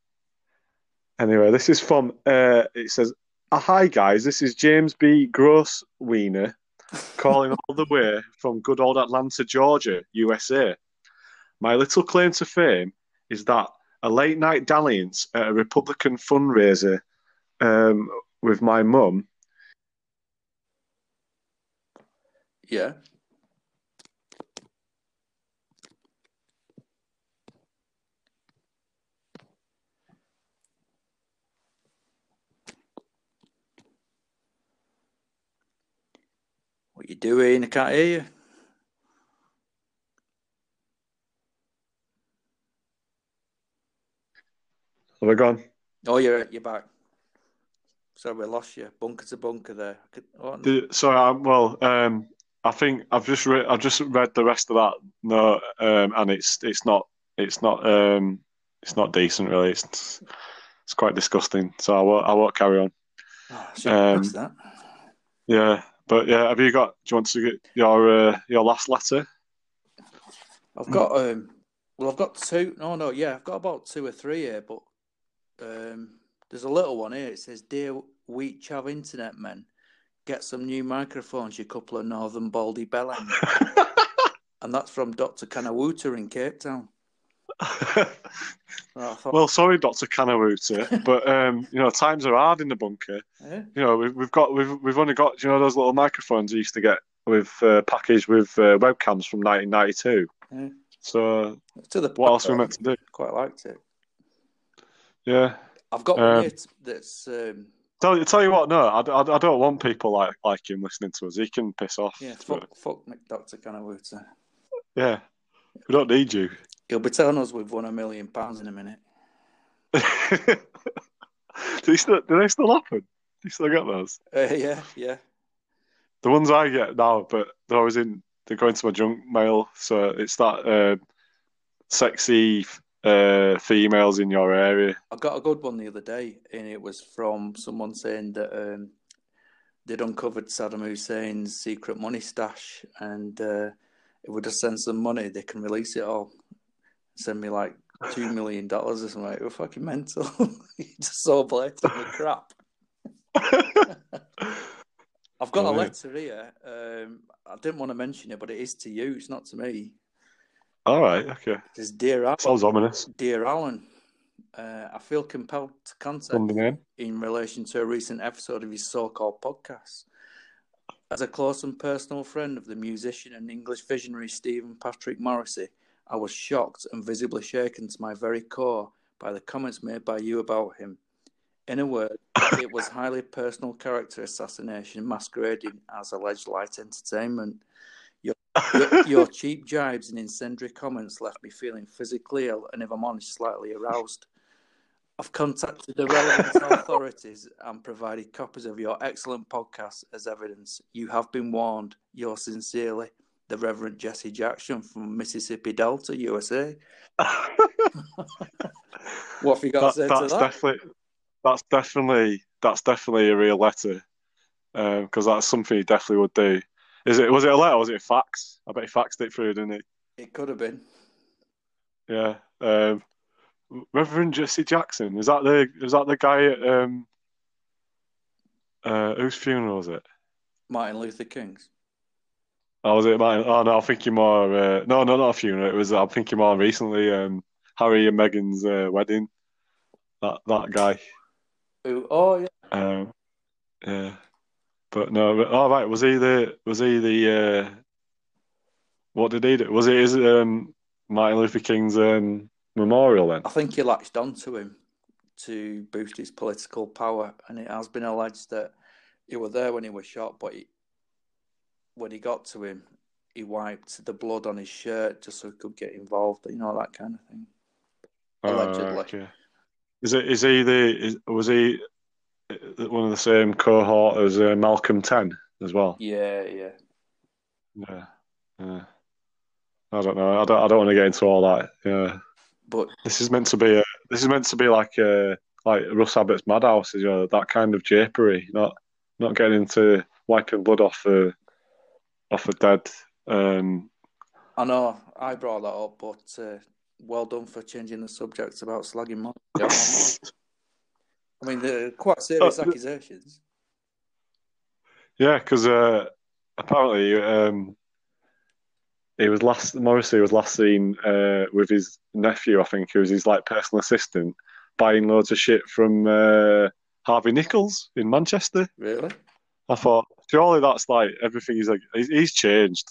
Anyway, this is from. Uh, it says, "Ah, "Hi guys, this is James B. Grossweiner calling all the way from good old Atlanta, Georgia, USA. My little claim to fame is that a late night dalliance at a Republican fundraiser um, with my mum Yeah. You doing? I can't hear you. Have I gone? Oh, you're you're back. Sorry, we lost you. Bunker to bunker there. I oh, The, sorry, I'm, well, um, I think I've just read. I've just read the rest of that note, um, and it's it's not it's not um, it's not decent really. It's it's quite disgusting. So I won't I won't carry on. oh, I um, that. Yeah, but yeah, have you got? Do you want to get your uh, your last letter? I've got um well I've got two no no yeah I've got about two or three here but um there's a little one here it says dear wheat chav internet men get some new microphones you couple of northern baldy bellend (laughs) and that's from Dr Kanawuta in Cape Town (laughs) thought, well, sorry, Doctor Kanawuta, but um, you know times are hard in the bunker. yeah, You know we've, we've got we've we've only got you know those little microphones we used to get with uh, packaged with uh, webcams from 1992. Yeah. So to the what else we meant to do? quite liked it Yeah. I've got Um, one that's um Tell, tell you what, no, I, I, I don't want people like like him listening to us. He can piss off. yeah But, fuck fuck Dr Kanawuta yeah. We don't need you. He'll be telling us we've won a million pounds in a minute. (laughs) do, they still, do they still happen? Do you still get those? Uh, yeah, yeah. The ones I get now, but they're always in. They're going to my junk mail, so it's that uh, sexy uh, females in your area. I got a good one the other day, and it was from someone saying that um, they'd uncovered Saddam Hussein's secret money stash, and uh, if we just send some money, they can release it all. Send me like two million dollars or something. We're fucking mental. (laughs) You just so blatantly crap. (laughs) I've got a Right. letter here. Um, I didn't want to mention it, but it is to you. It's not to me. All right, okay. It says, "Dear Alan, Sounds ominous. dear Alan, uh, I feel compelled to contact name. in relation to a recent episode of his so-called podcast. As a close and personal friend of the musician and English visionary Stephen Patrick Morrissey, I was shocked and visibly shaken to my very core by the comments made by you about him. In a word, it was highly personal character assassination masquerading as alleged light entertainment. Your, your, your cheap jibes and incendiary comments left me feeling physically ill and, if I'm honest, slightly aroused. I've contacted the relevant (laughs) authorities and provided copies of your excellent podcast as evidence. You have been warned. Yours sincerely, the Reverend Jesse Jackson from Mississippi Delta, USA. (laughs) What have you got That, to say that's to that? definitely that's definitely that's definitely a real letter because that's something he definitely would do. Is it? Was it a letter? Was it a fax? I bet he faxed it through, didn't he? It could have been. Yeah. Um, Reverend Jesse Jackson is that the is that the guy at um, uh, whose funeral was it? Martin Luther King's. Oh, was it mine? Oh no, I'm thinking more. Uh, no, no, not a funeral. It was. I'm thinking more recently. Um, Harry and Meghan's uh, wedding. That that guy. Who? Oh, yeah. Um, yeah, but no. But, oh right, was he the? Was he the? Uh, what did he do? Was it his um, Martin Luther King's um, memorial then? I think he latched onto him to boost his political power, and it has been alleged that he was there when he was shot, but he, when he got to him, he wiped the blood on his shirt just so he could get involved. You know that kind of thing. Allegedly. Oh, okay. Is it? Is he the? Is, was he uh, one of the same cohort as uh, Malcolm Ten as well? Yeah, yeah. Yeah. Yeah. I don't know. I don't. I don't want to get into all that. Yeah. But This is meant to be a. This is meant to be like a like Russ Abbott's Madhouse. You know that kind of japery. Not not getting into wiping blood off the off the dead. Um, I know I brought that up, but uh, well done for changing the subject about slagging money. (laughs) I mean, they're quite serious the- accusations. yeah, because uh, apparently um, he was last. Morrissey was last seen uh, with his nephew. I think who was his like personal assistant, buying loads of shit from uh, Harvey Nichols in Manchester. Really? I thought, surely that's like everything. He's like, he's, he's changed.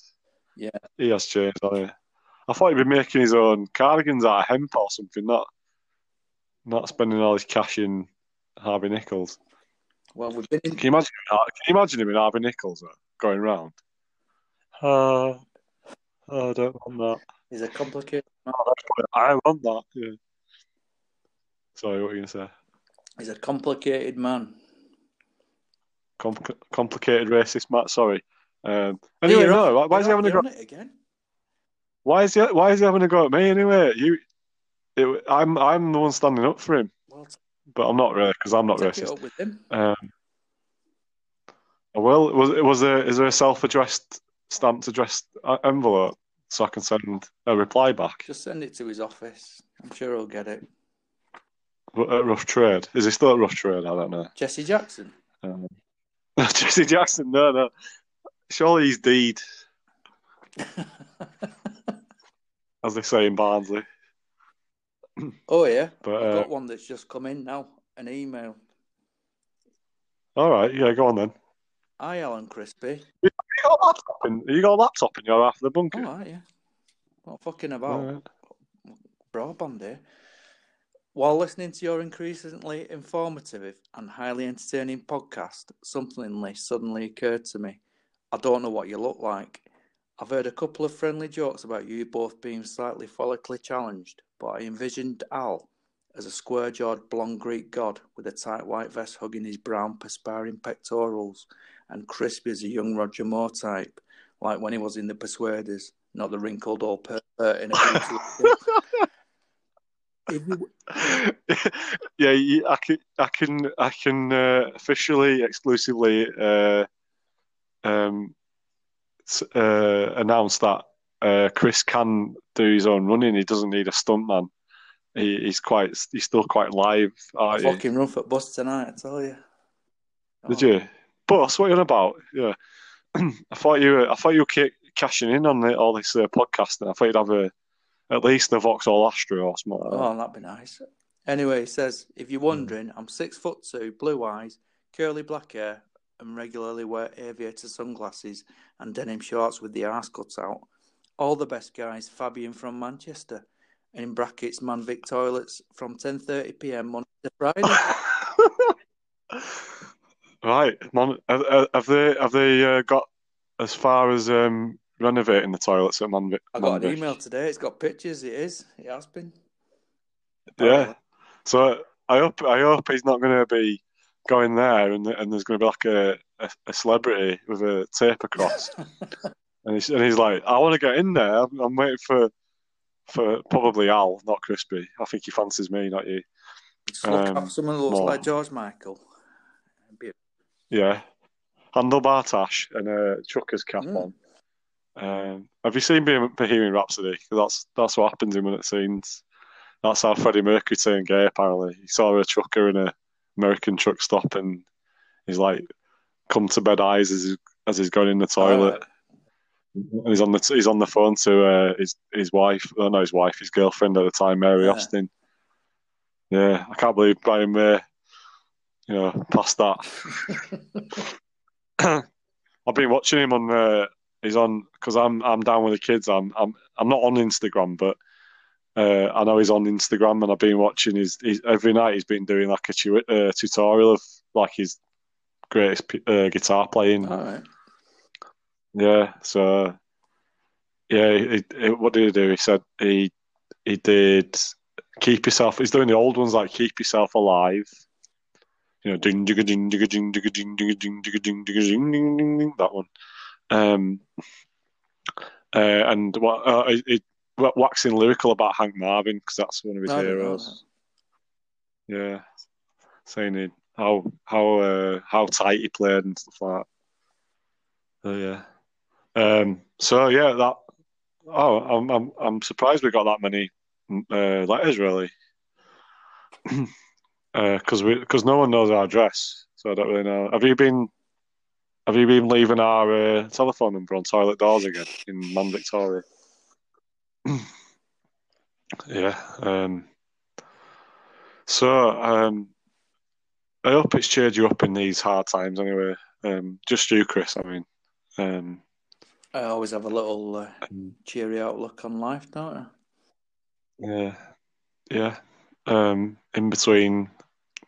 Yeah. He has changed. hasn't he? I thought he'd be making his own cardigans out of hemp or something, not not spending all his cash in Harvey Nichols. Well, we've been in, Can you imagine? Can you imagine him in Harvey Nichols uh, going round? Uh, I don't want that. he's a complicated man. I want that. Yeah. Sorry, what were you gonna say? He's a complicated man. Com- complicated racist, Matt. Sorry. Um, anyway, you're no. Why, why is he having a go? you're on it again? Why is he? Why is he having a go at me anyway? You, it, I'm, I'm the one standing up for him, Well, but I'm not really because I'm not racist. with him. Um, well, was was there is there a self-addressed, stamped addressed uh, envelope so I can send a reply back Just send it to his office. I'm sure he'll get it. at Rough Trade? Is he still at Rough Trade? I don't know. Jesse Jackson. Um, (laughs) Jesse Jackson, no, no. Surely he's deed, as they say in Barnsley. (clears throat) oh yeah, But I've uh, got one that's just come in now. An email. all right, yeah, go on then. Hi, Alan Crispy. You got a laptop in, you got a laptop in your half of the bunker. All right, yeah. What fucking about? Right. broadband here. While listening to your increasingly informative and highly entertaining podcast, something suddenly occurred to me. I don't know what you look like. I've heard a couple of friendly jokes about you both being slightly follically challenged, but I envisioned Al as a square jawed blonde Greek god with a tight white vest hugging his brown perspiring pectorals, and Crispy as a young Roger Moore type, like when he was in The Persuaders, not the wrinkled old pervert uh, in a (laughs) beautiful. (laughs) yeah, you- I can, I can, I can uh, officially, exclusively uh, um, uh, announce that uh, Chris can do his own running. He doesn't need a stuntman. He, he's quite, he's still quite live. Aren't? Fucking rough at bus tonight, I tell you. Did you? Boss, what are you on about? Yeah, (clears throat) I thought you, were, I thought you were cashing in on the, all this uh, podcasting. I thought you'd have a, at least a Vauxhall Astra or something. Like. Oh, that'd be nice. Anyway, he says, if you're wondering, I'm six foot two, blue eyes, curly black hair, and regularly wear aviator sunglasses and denim shorts with the arse cut out. All the best guys, Fabian from Manchester. And in brackets, Manvic toilets from 10:30 p.m. Monday to Friday. (laughs) Right, man. Have, have they have they uh, got as far as um, renovating the toilets at Manvic? I got an email today. It's got pictures. It is. It has been. Yeah. So I hope I hope he's not going to be going there and and there's going to be like a, a, a celebrity with a tape across, (laughs) and he's and he's like, I want to get in there. I'm, I'm waiting for for probably Al, not Crispy. I think he fancies me, not you. Just look Um, up someone who looks more. like George Michael. Be- Yeah, handlebar tash and a trucker's cap Mm. on. Um, have you seen Bohem- Bohemian Rhapsody? 'Cause that's that's what happens in one of the scenes. That's how Freddie Mercury turned gay. Apparently, he saw a trucker in a American truck stop, and he's like, "Come to bed, eyes," as he's, as he's going in the toilet. And he's on the he's on the phone to uh, his his wife, oh, not his wife, his girlfriend at the time, Mary Yeah. Austin. Yeah, I can't believe Brian May, you know, past that. (laughs) (coughs) I've been watching him on. Uh, he's on because I'm I'm down with the kids. I'm I'm I'm not on Instagram, but uh, I know he's on Instagram, and I've been watching his. his every night he's been doing like a tu- uh, tutorial of like his greatest p- uh, guitar playing. All right. Yeah, so yeah, what did he do? He said he he did keep yourself. He's doing the old ones like keep yourself alive. You know, ding ding ding ding ding ding ding ding ding ding ding ding ding ding ding ding that one. Um, uh, and what uh, he, he waxing lyrical about Hank Marvin because that's one of his I heroes. Yeah, saying he, how how uh, how tight he played and stuff like that. Oh yeah. Um, so yeah, that. Oh, I'm I'm I'm surprised we got that many uh, letters really, (clears throat) because we because no one knows our address, so I don't really know. Have you been Have you been leaving our uh, telephone number on toilet doors again in Man Victoria? (clears throat) yeah. Um, so um, I hope it's cheered you up in these hard times. Anyway, um, just you, Chris. I mean. Um, I always have a little uh, Mm. cheery outlook on life, don't I? Yeah, yeah. Um, in between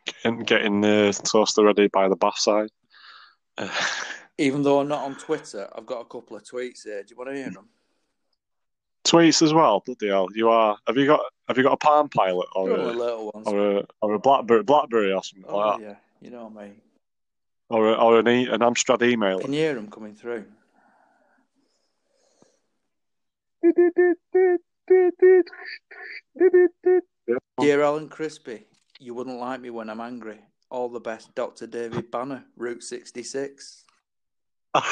getting, getting the toaster ready by the bath side. (laughs) Even though I'm not on Twitter, I've got a couple of tweets here. Do you want to hear them? tweets as well. Bloody hell! You are. Have you got? Have you got a Palm Pilot or Only a, little ones. or a or a BlackBerry BlackBerry or something Oh, like that, yeah. You know me. or a, or an, e, an Amstrad email? Can you hear them coming through? (laughs) Dear Alan Crispy, you wouldn't like me when I'm angry. All the best, Dr. David Banner, Route 66. (laughs)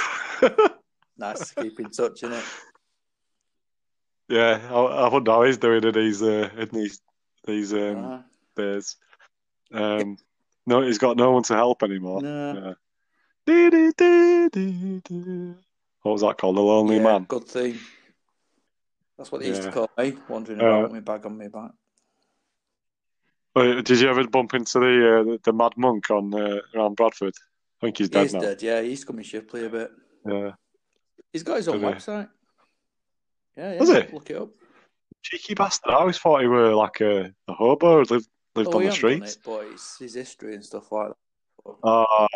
Nice to keep in touch, innit? yeah, I, I wonder how he's doing in these uh, in these these um, Ah, days. Um, no, he's got no one to help anymore. no. Yeah. What was that called? The Lonely Yeah, Man. Good thing. That's what they used to call me, wandering Uh, about with my bag on my back. Oh, Did you ever bump into the uh, the, the Mad Monk on uh, around Bradford? I think he's dead He's now. dead, yeah. He's coming Shipley a bit. Yeah. He's got his own Did he? website. Yeah, yeah. He? Look it up. Cheeky bastard. I always thought he were like a, a hobo lived, lived oh, on he the streets. but it's his history and stuff like that. Oh,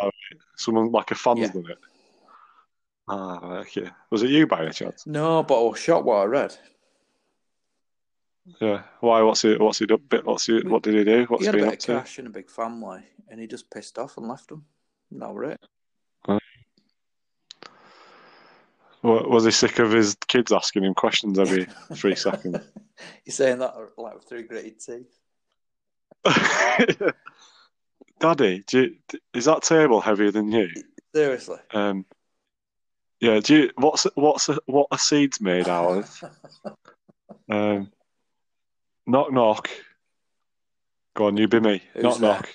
someone like a fan's Yeah. done it. Ah, okay. Was it you by any chance? No, but I was shocked what I read. Yeah. Why? What's he? What's he done? Bit? What's he? What did he do? What's he had a been bit up of to? cash and a big family, and he just pissed off and left them. That were it. Wa- Was he sick of his kids asking him questions every (laughs) three seconds? (laughs) He's saying that like with three gritted teeth. (laughs) Daddy, do you, is that table heavier than you? Seriously. Um, yeah. Do you? What's what's what are seeds made out of? Um, knock knock. Go on, you be me. Who's knock there? knock.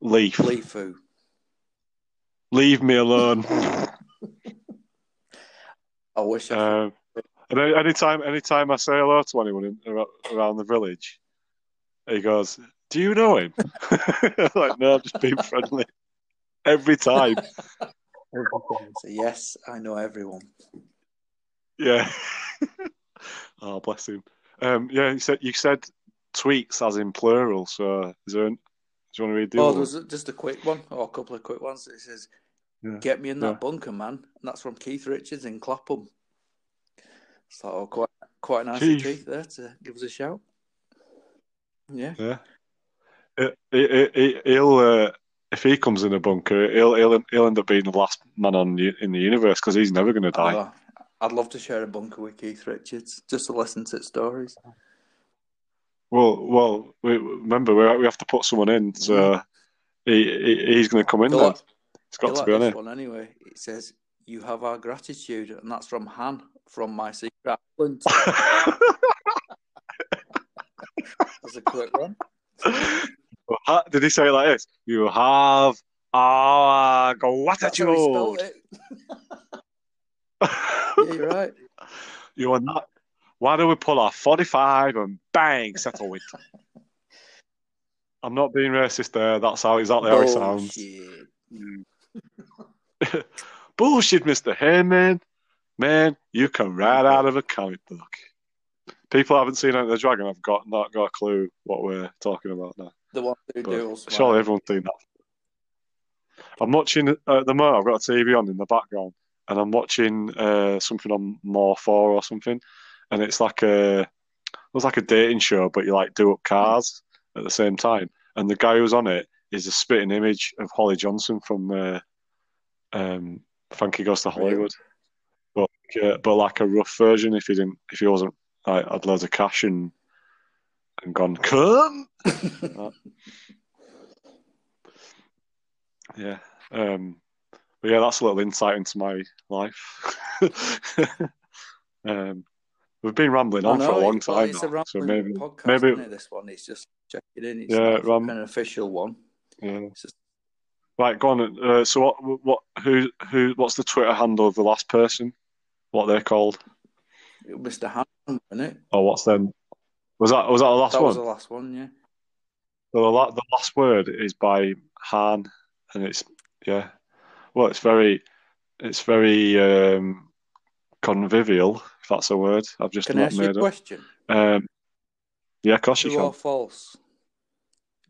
Leaf. Leafu. Leave me alone. (laughs) I wish I um, and any, anytime, anytime I say hello to anyone in, around the village, he goes, "Do you know him?" I'm (laughs) like, no, I'm just being (laughs) friendly. Every time. So yes, I know everyone. Yeah. oh, bless him. Um, yeah, you said you said tweets as in plural. So, is there? An, do you want to read the Oh, other there one? was just a quick one, or a couple of quick ones. It says, Yeah. "Get me in that Yeah. bunker, man." And that's from Keith Richards in Clapham. So oh, quite quite nice Keith. of Keith there to give us a shout. Yeah, Yeah. He, he, he, he'll uh, if he comes in a bunker, he'll he'll he'll end up being the last man on in the universe because he's never going to die. I'd love to share a bunker with Keith Richards just to listen to stories. Well, well, we, remember we we have to put someone in, so he, he he's going to come in then. like- It's got to like be on it. one anyway. It says, "You have our gratitude," and that's from Han from My Secret Island. (laughs) That's a quick one. Did he say it like this? You have our That's how he gratitude. (laughs) Yeah, you're right. (laughs) you are not. Why do we pull off 45 and bang, settle it? I'm not being racist there. That's how exactly how it sounds. (laughs) Bullshit. Mr. Heyman. Man, you come right out of a comic book. People haven't seen Enter the Dragon. I've got not got a clue what we're talking about now. The one who But duels. surely everyone's seen that. I'm watching uh, at the moment. I've got a TV on in the background, and I'm watching uh, something on More Four or something, and it's like a it was like a dating show, but you like do up cars at the same time. And the guy who's on it is a spitting image of Holly Johnson from uh, um, Frankie Goes to Hollywood, but uh, but like a rough version. If he didn't, if he wasn't, like, had loads of cash and and gone come. (laughs) Yeah. Um, but yeah, that's a little insight into my life. (laughs) um, we've been rambling on for a long time it's now, a so maybe, podcast, maybe, isn't it, this one. It's just checking in. It's Yeah, not ram- an official one. yeah. Just Right, go on. Uh, so what? What? Who? Who? What's the Twitter handle of the last person? What they're called? Mr. Han, wasn't it? Or what's them? Was that? Was that the last That one? was the last one, yeah. So the, la- the last word is by Han, and it's yeah. Well, it's very, it's very um, convivial. If that's a word, I've just Can I not ask you a question? Um, yeah, of course you True or can. false?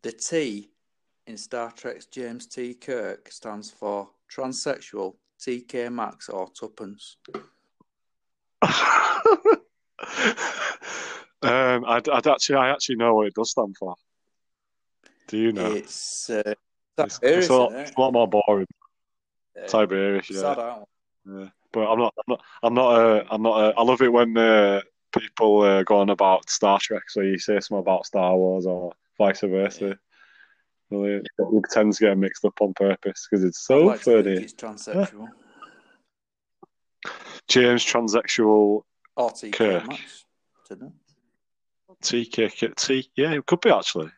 The T in Star Trek's James T. Kirk stands for transsexual, TK Maxx, or Tuppence. (laughs) um, I'd, I'd actually, I actually know what it does stand for. Do you know? It's uh, It's, it's a, isn't it's a lot more boring. Tiberius, yeah. Sad, yeah. But I'm not, I'm not, I'm not, uh, I'm not. Uh, I love it when uh, people uh, go on about Star Trek. So you say something about Star Wars or vice versa. Really, it tends to get mixed up on purpose because it's so like funny. it's transsexual. James transsexual Or TK Kirk. Don't. TK T. Yeah, it could be actually.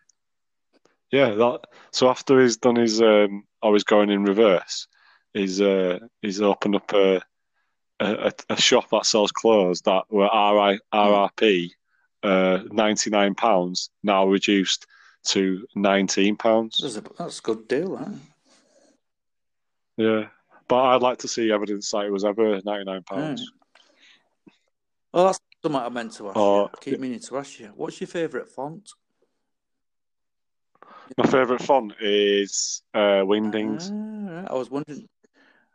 Yeah, that. So after he's done his, um, or he's going in reverse, he's uh, he's opened up a, a a shop that sells clothes that were RI, RRP, uh, ninety nine pounds, now reduced to nineteen pounds. That's a, that's a good deal, huh? Yeah, but I'd like to see evidence that it was ever ninety nine pounds. Well, that's something I meant to ask Oh, you. I keep meaning to ask you. What's your favourite font? My favourite font is uh, Wingdings. Ah. I was wondering.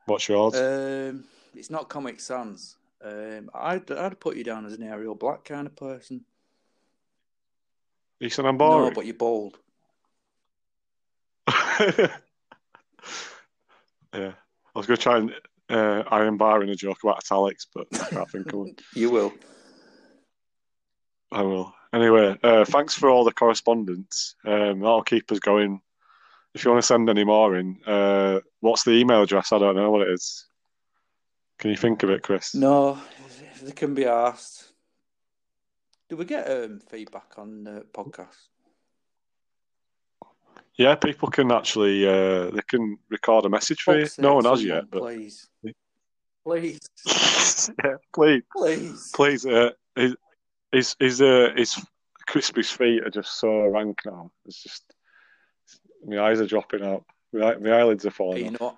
What's yours? Um, it's not Comic Sans. Um, I'd I'd put you down as an Arial Black kind of person. Ethan and No, boring. No, but you're bold. (laughs) yeah, I was going to try and uh, Iron Bar in a joke about italics, but I can't think of one. (laughs) You will. I will. Anyway, uh, thanks for all the correspondence. Um, that'll keep us going. If you want to send any more in, uh, what's the email address? I don't know what it is. Can you think of it, Chris? No, they can be asked. Do we get um, feedback on the podcast? Yeah, people can actually uh, they can record a message for you. No one has yet, but Please. Please. (laughs) yeah, please, Please. please. Uh, his his his, uh, his Crispy's feet are just so rank now. It's just my eyes are dropping out. My, my eyelids are falling off. know?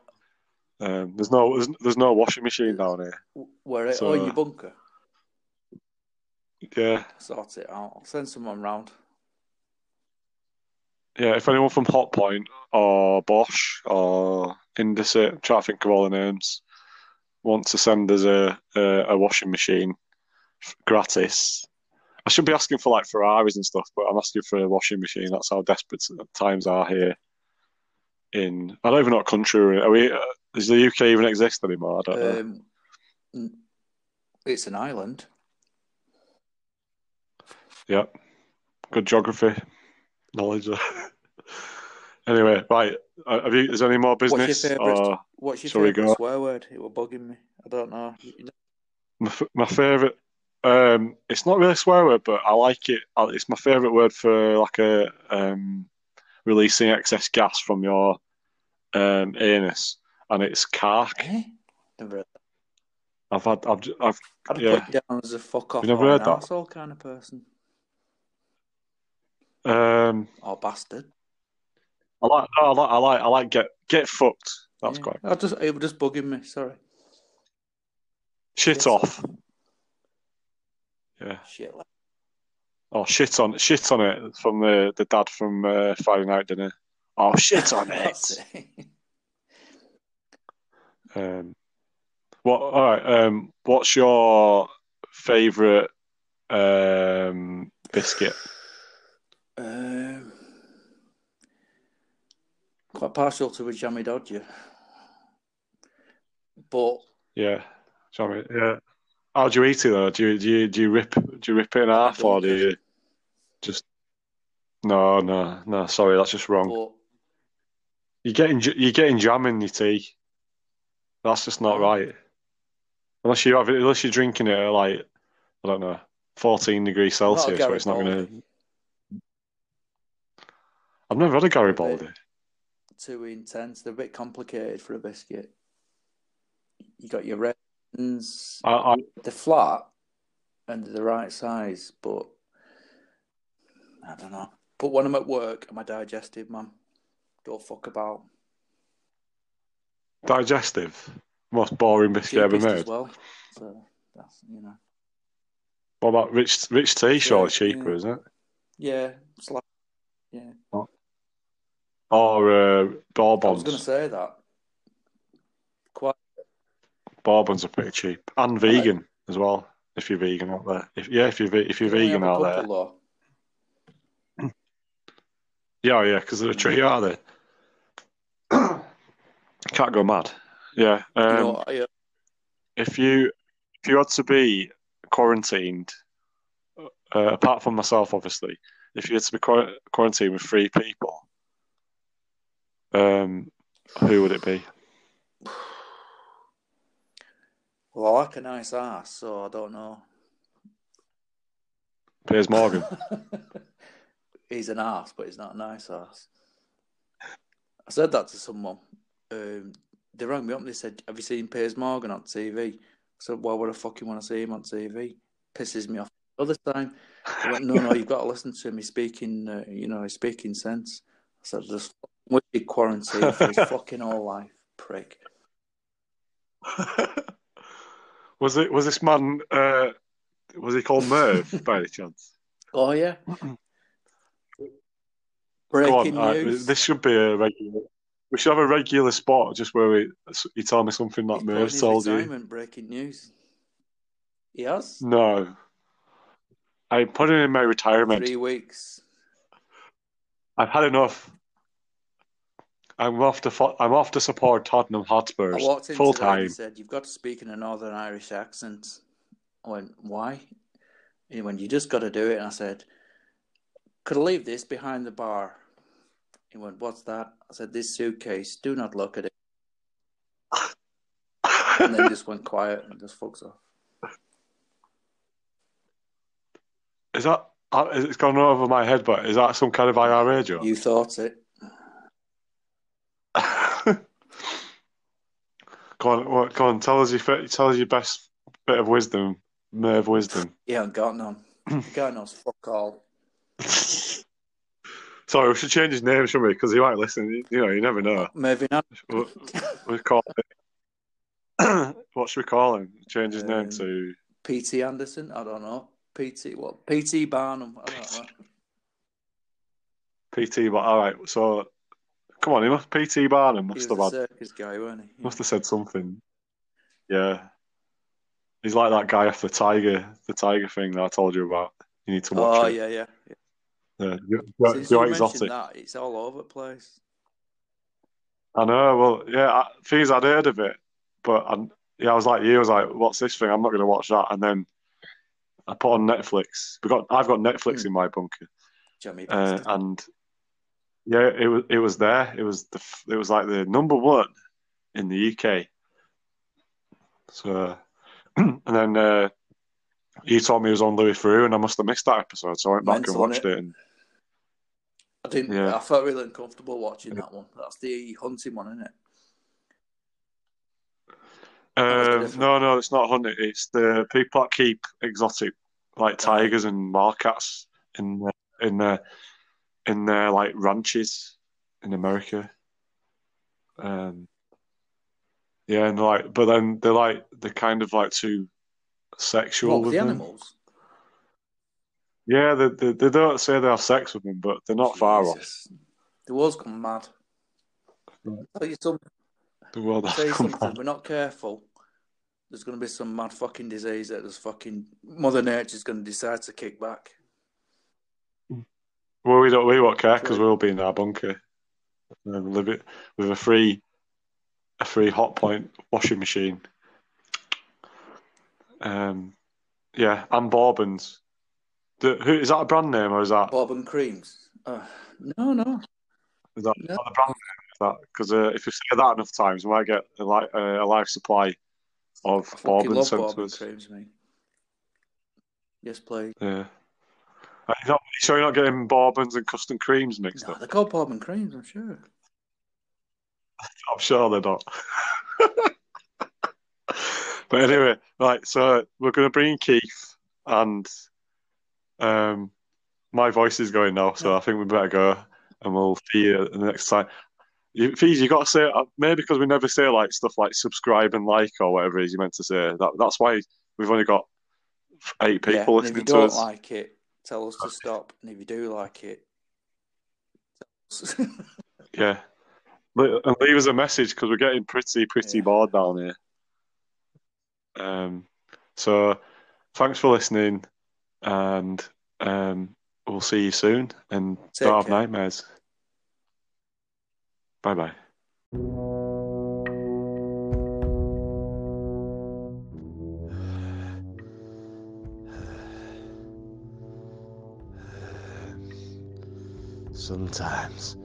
Um, there's no there's, there's no washing machine down here. Where it? So- oh, in your bunker. Yeah, Sort it out. I'll send someone round. yeah. If anyone from Hotpoint or Bosch or Indesit, I'm trying to think of all the names, want to send us a a, a washing machine gratis. I should be asking for like Ferraris and stuff, but I'm asking for a washing machine. That's how desperate times are here. In I don't even know what country we're in. Are we? Uh, does the UK even exist anymore? I don't know. Um, n- it's an island. Yeah, good geography knowledge. (laughs) anyway, right. uh, Have you? Is there any more What's your business? favourite? or- What's your favourite go? swear word? It was bugging me. I don't know. My, f- my favorite. Um, it's not really a swear word, but I like it. It's my favorite word for like a um, releasing excess gas from your um, anus, and it's cark. Eh? Never heard that. I've had. I've. I've I'd Yeah. put down as a fuck off You never heard that? arsehole kind of person. um. Or bastard. I like. I like. I like. I like. Get get fucked. That's Yeah. quite. I just it was just bugging me. Sorry. Shit Shit off. Yeah. Shit. Like, Oh shit on shit on it from the the dad from uh, Friday Night Dinner. Oh shit (laughs) on it. Um, what? All right. Um, what's your favourite um, biscuit? um, quite partial to a jammy dodger, but Yeah, Jammy. Yeah. How do you eat it though? Do you do you do you rip do you rip it in half or do you just? No, no, no. Sorry, that's just wrong. but You're getting you're getting jam in your tea. That's just not oh. right. Unless you have it, unless you're drinking it at like I don't know, 14 degrees I'm not a Celsius, where it's not going to. I've never had a Garibaldi. too intense. They're a bit complicated for a biscuit. You got your raisins. I, I They're flat and they're the right size, but I don't know. But when I'm at work, I'm a digestive man. Don't fuck about. digestive, most boring biscuit ever made. as well. So that's you know. What about rich rich tea? Surely Yeah, cheaper, yeah. isn't it? Yeah, it's like yeah. Or uh, I was going to say that. Bourbons are pretty cheap and vegan as well. If you're vegan out there, if yeah, if you're ve- if you're You vegan out there, couple, though. yeah, yeah, because they're a treat, are they? (coughs) Can't go mad. Yeah. Um, you uh, if you if you had to be quarantined, uh, apart from myself, obviously, if you had to be quar- quarantined with three people, um, who would it be? Well, I like a nice ass, so I don't know. Piers Morgan. (laughs) he's an ass, but he's not a nice ass. I said that to someone. Um, they rang me up and they said, "Have you seen Piers Morgan on TV?" I said, "Why would I fucking want to see him on TV? Pisses me off." Other time, they went, "No, no, you've got to listen to him. He's speaking, uh, you know, he's speaking sense." I said, "Just wicked quarantine for his (laughs) fucking whole life, prick." (laughs) was it? Was this man? Uh, was he called Merv (laughs) by any chance? Oh yeah. (clears throat) Go on. Breaking uh, news. this should be a regular. we should have a regular spot just where we you tell me something that He's put in Merv's his told you. retirement breaking news. He has No. I put it in my retirement. three weeks. I've had enough. I'm off to fo- I'm off to support Tottenham Hotspurs full time. he said, "You've got to speak in a Northern Irish accent." I went, "Why?" He went, "You just got to do it." And I said, "Could I leave this behind the bar?" He went, "What's that?" I said, "This suitcase. Do not look at it." And then just went quiet and just fucks off. Is that? It's gone over my head, but is that some kind of IRA joke? You thought it. Go on, what, go on. Tell us your tell us your best bit of wisdom, Merv wisdom. He ain't got none. Guy knows fuck all. Sorry, we should change his name, shouldn't we? Because he might listen. You- You know, you never know. Maybe not. We we call it. (clears throat) what should we call him? Change his name Um, to. P.T. Anderson. I don't know. P.T. What? P.T. Barnum. I don't know. PT, but all right. So, come on, he must PT Barnum He must was have had, circus guy, wasn't he? must have said something. Yeah, he's like that guy off the Tiger, the Tiger thing that I told you about. You need to watch Oh it. yeah, yeah. Yeah, Since Joe you Exotic. that, it's all over the place. I know. Well, yeah, I, things I'd heard of it, but I, yeah, I was like you. I was like, "What's this thing? I'm not going to watch that." And then I put on Netflix. We got, I've got Netflix Hmm. in my bunker, Jimmy uh, and yeah, it was, it was there. It was the, it was like the number one in the UK. So, (clears throat) and then uh, you told me it was on Louis Theroux, and I must have missed that episode. So I went back Mental, and watched innit? it, and I didn't. yeah. I felt really uncomfortable watching that one. That's the hunting one, isn't it? Uh, no, no, it's not hunting. It's the people that keep exotic, like tigers and wildcats in the, in their in their like ranches in America. Um, yeah, and like, but then they're like they're kind of like too sexual What with the them. animals? Yeah, they, they they don't say they have sex with them, but they're not far off. The world's gone mad. Right. Tell you something. The world Tell you has something. back. We're not careful. There's going to be some mad fucking disease that just fucking Mother Nature's going to decide to kick back. Well, we don't we won't care because we'll be in our bunker, and live it with a free, a free Hotpoint washing machine. Um, yeah, and Bourbons. The, who is that a brand name or is that and creams. Uh, no, no. is that, No. is that the brand name? Because uh, if you say that enough times, we might get a, li- uh, a life supply of I Bourbon love sent Bob to and us. creams, mate. Yes, please. Yeah. You're not, you sure you're not getting Bourbons and custard creams mixed No, up? they're called and creams, I'm sure. I'm sure they're not. (laughs) but anyway, right, so we're going to bring Keith, and um, my voice is going now, so I think we better go, and we'll see you the next time. You, Fees, you got to say uh, maybe because we never say like stuff like subscribe and like or whatever it is you meant to say. That that's why we've only got eight people yeah, and if you listening to don't us. like it, tell us to stop. And if you do like it, tell us. Yeah. And leave us a message because we're getting pretty, pretty Yeah. bored down here. Um, so thanks for listening and um, we'll see you soon and Take don't have nightmares. Bye bye. Sometimes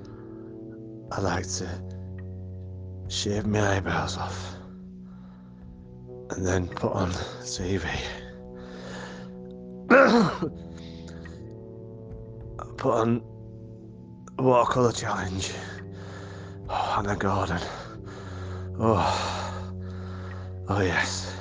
I like to shave my eyebrows off and then put on TV. (coughs) put on watercolour challenge. Oh, Hannah Gordon. Oh, oh yes.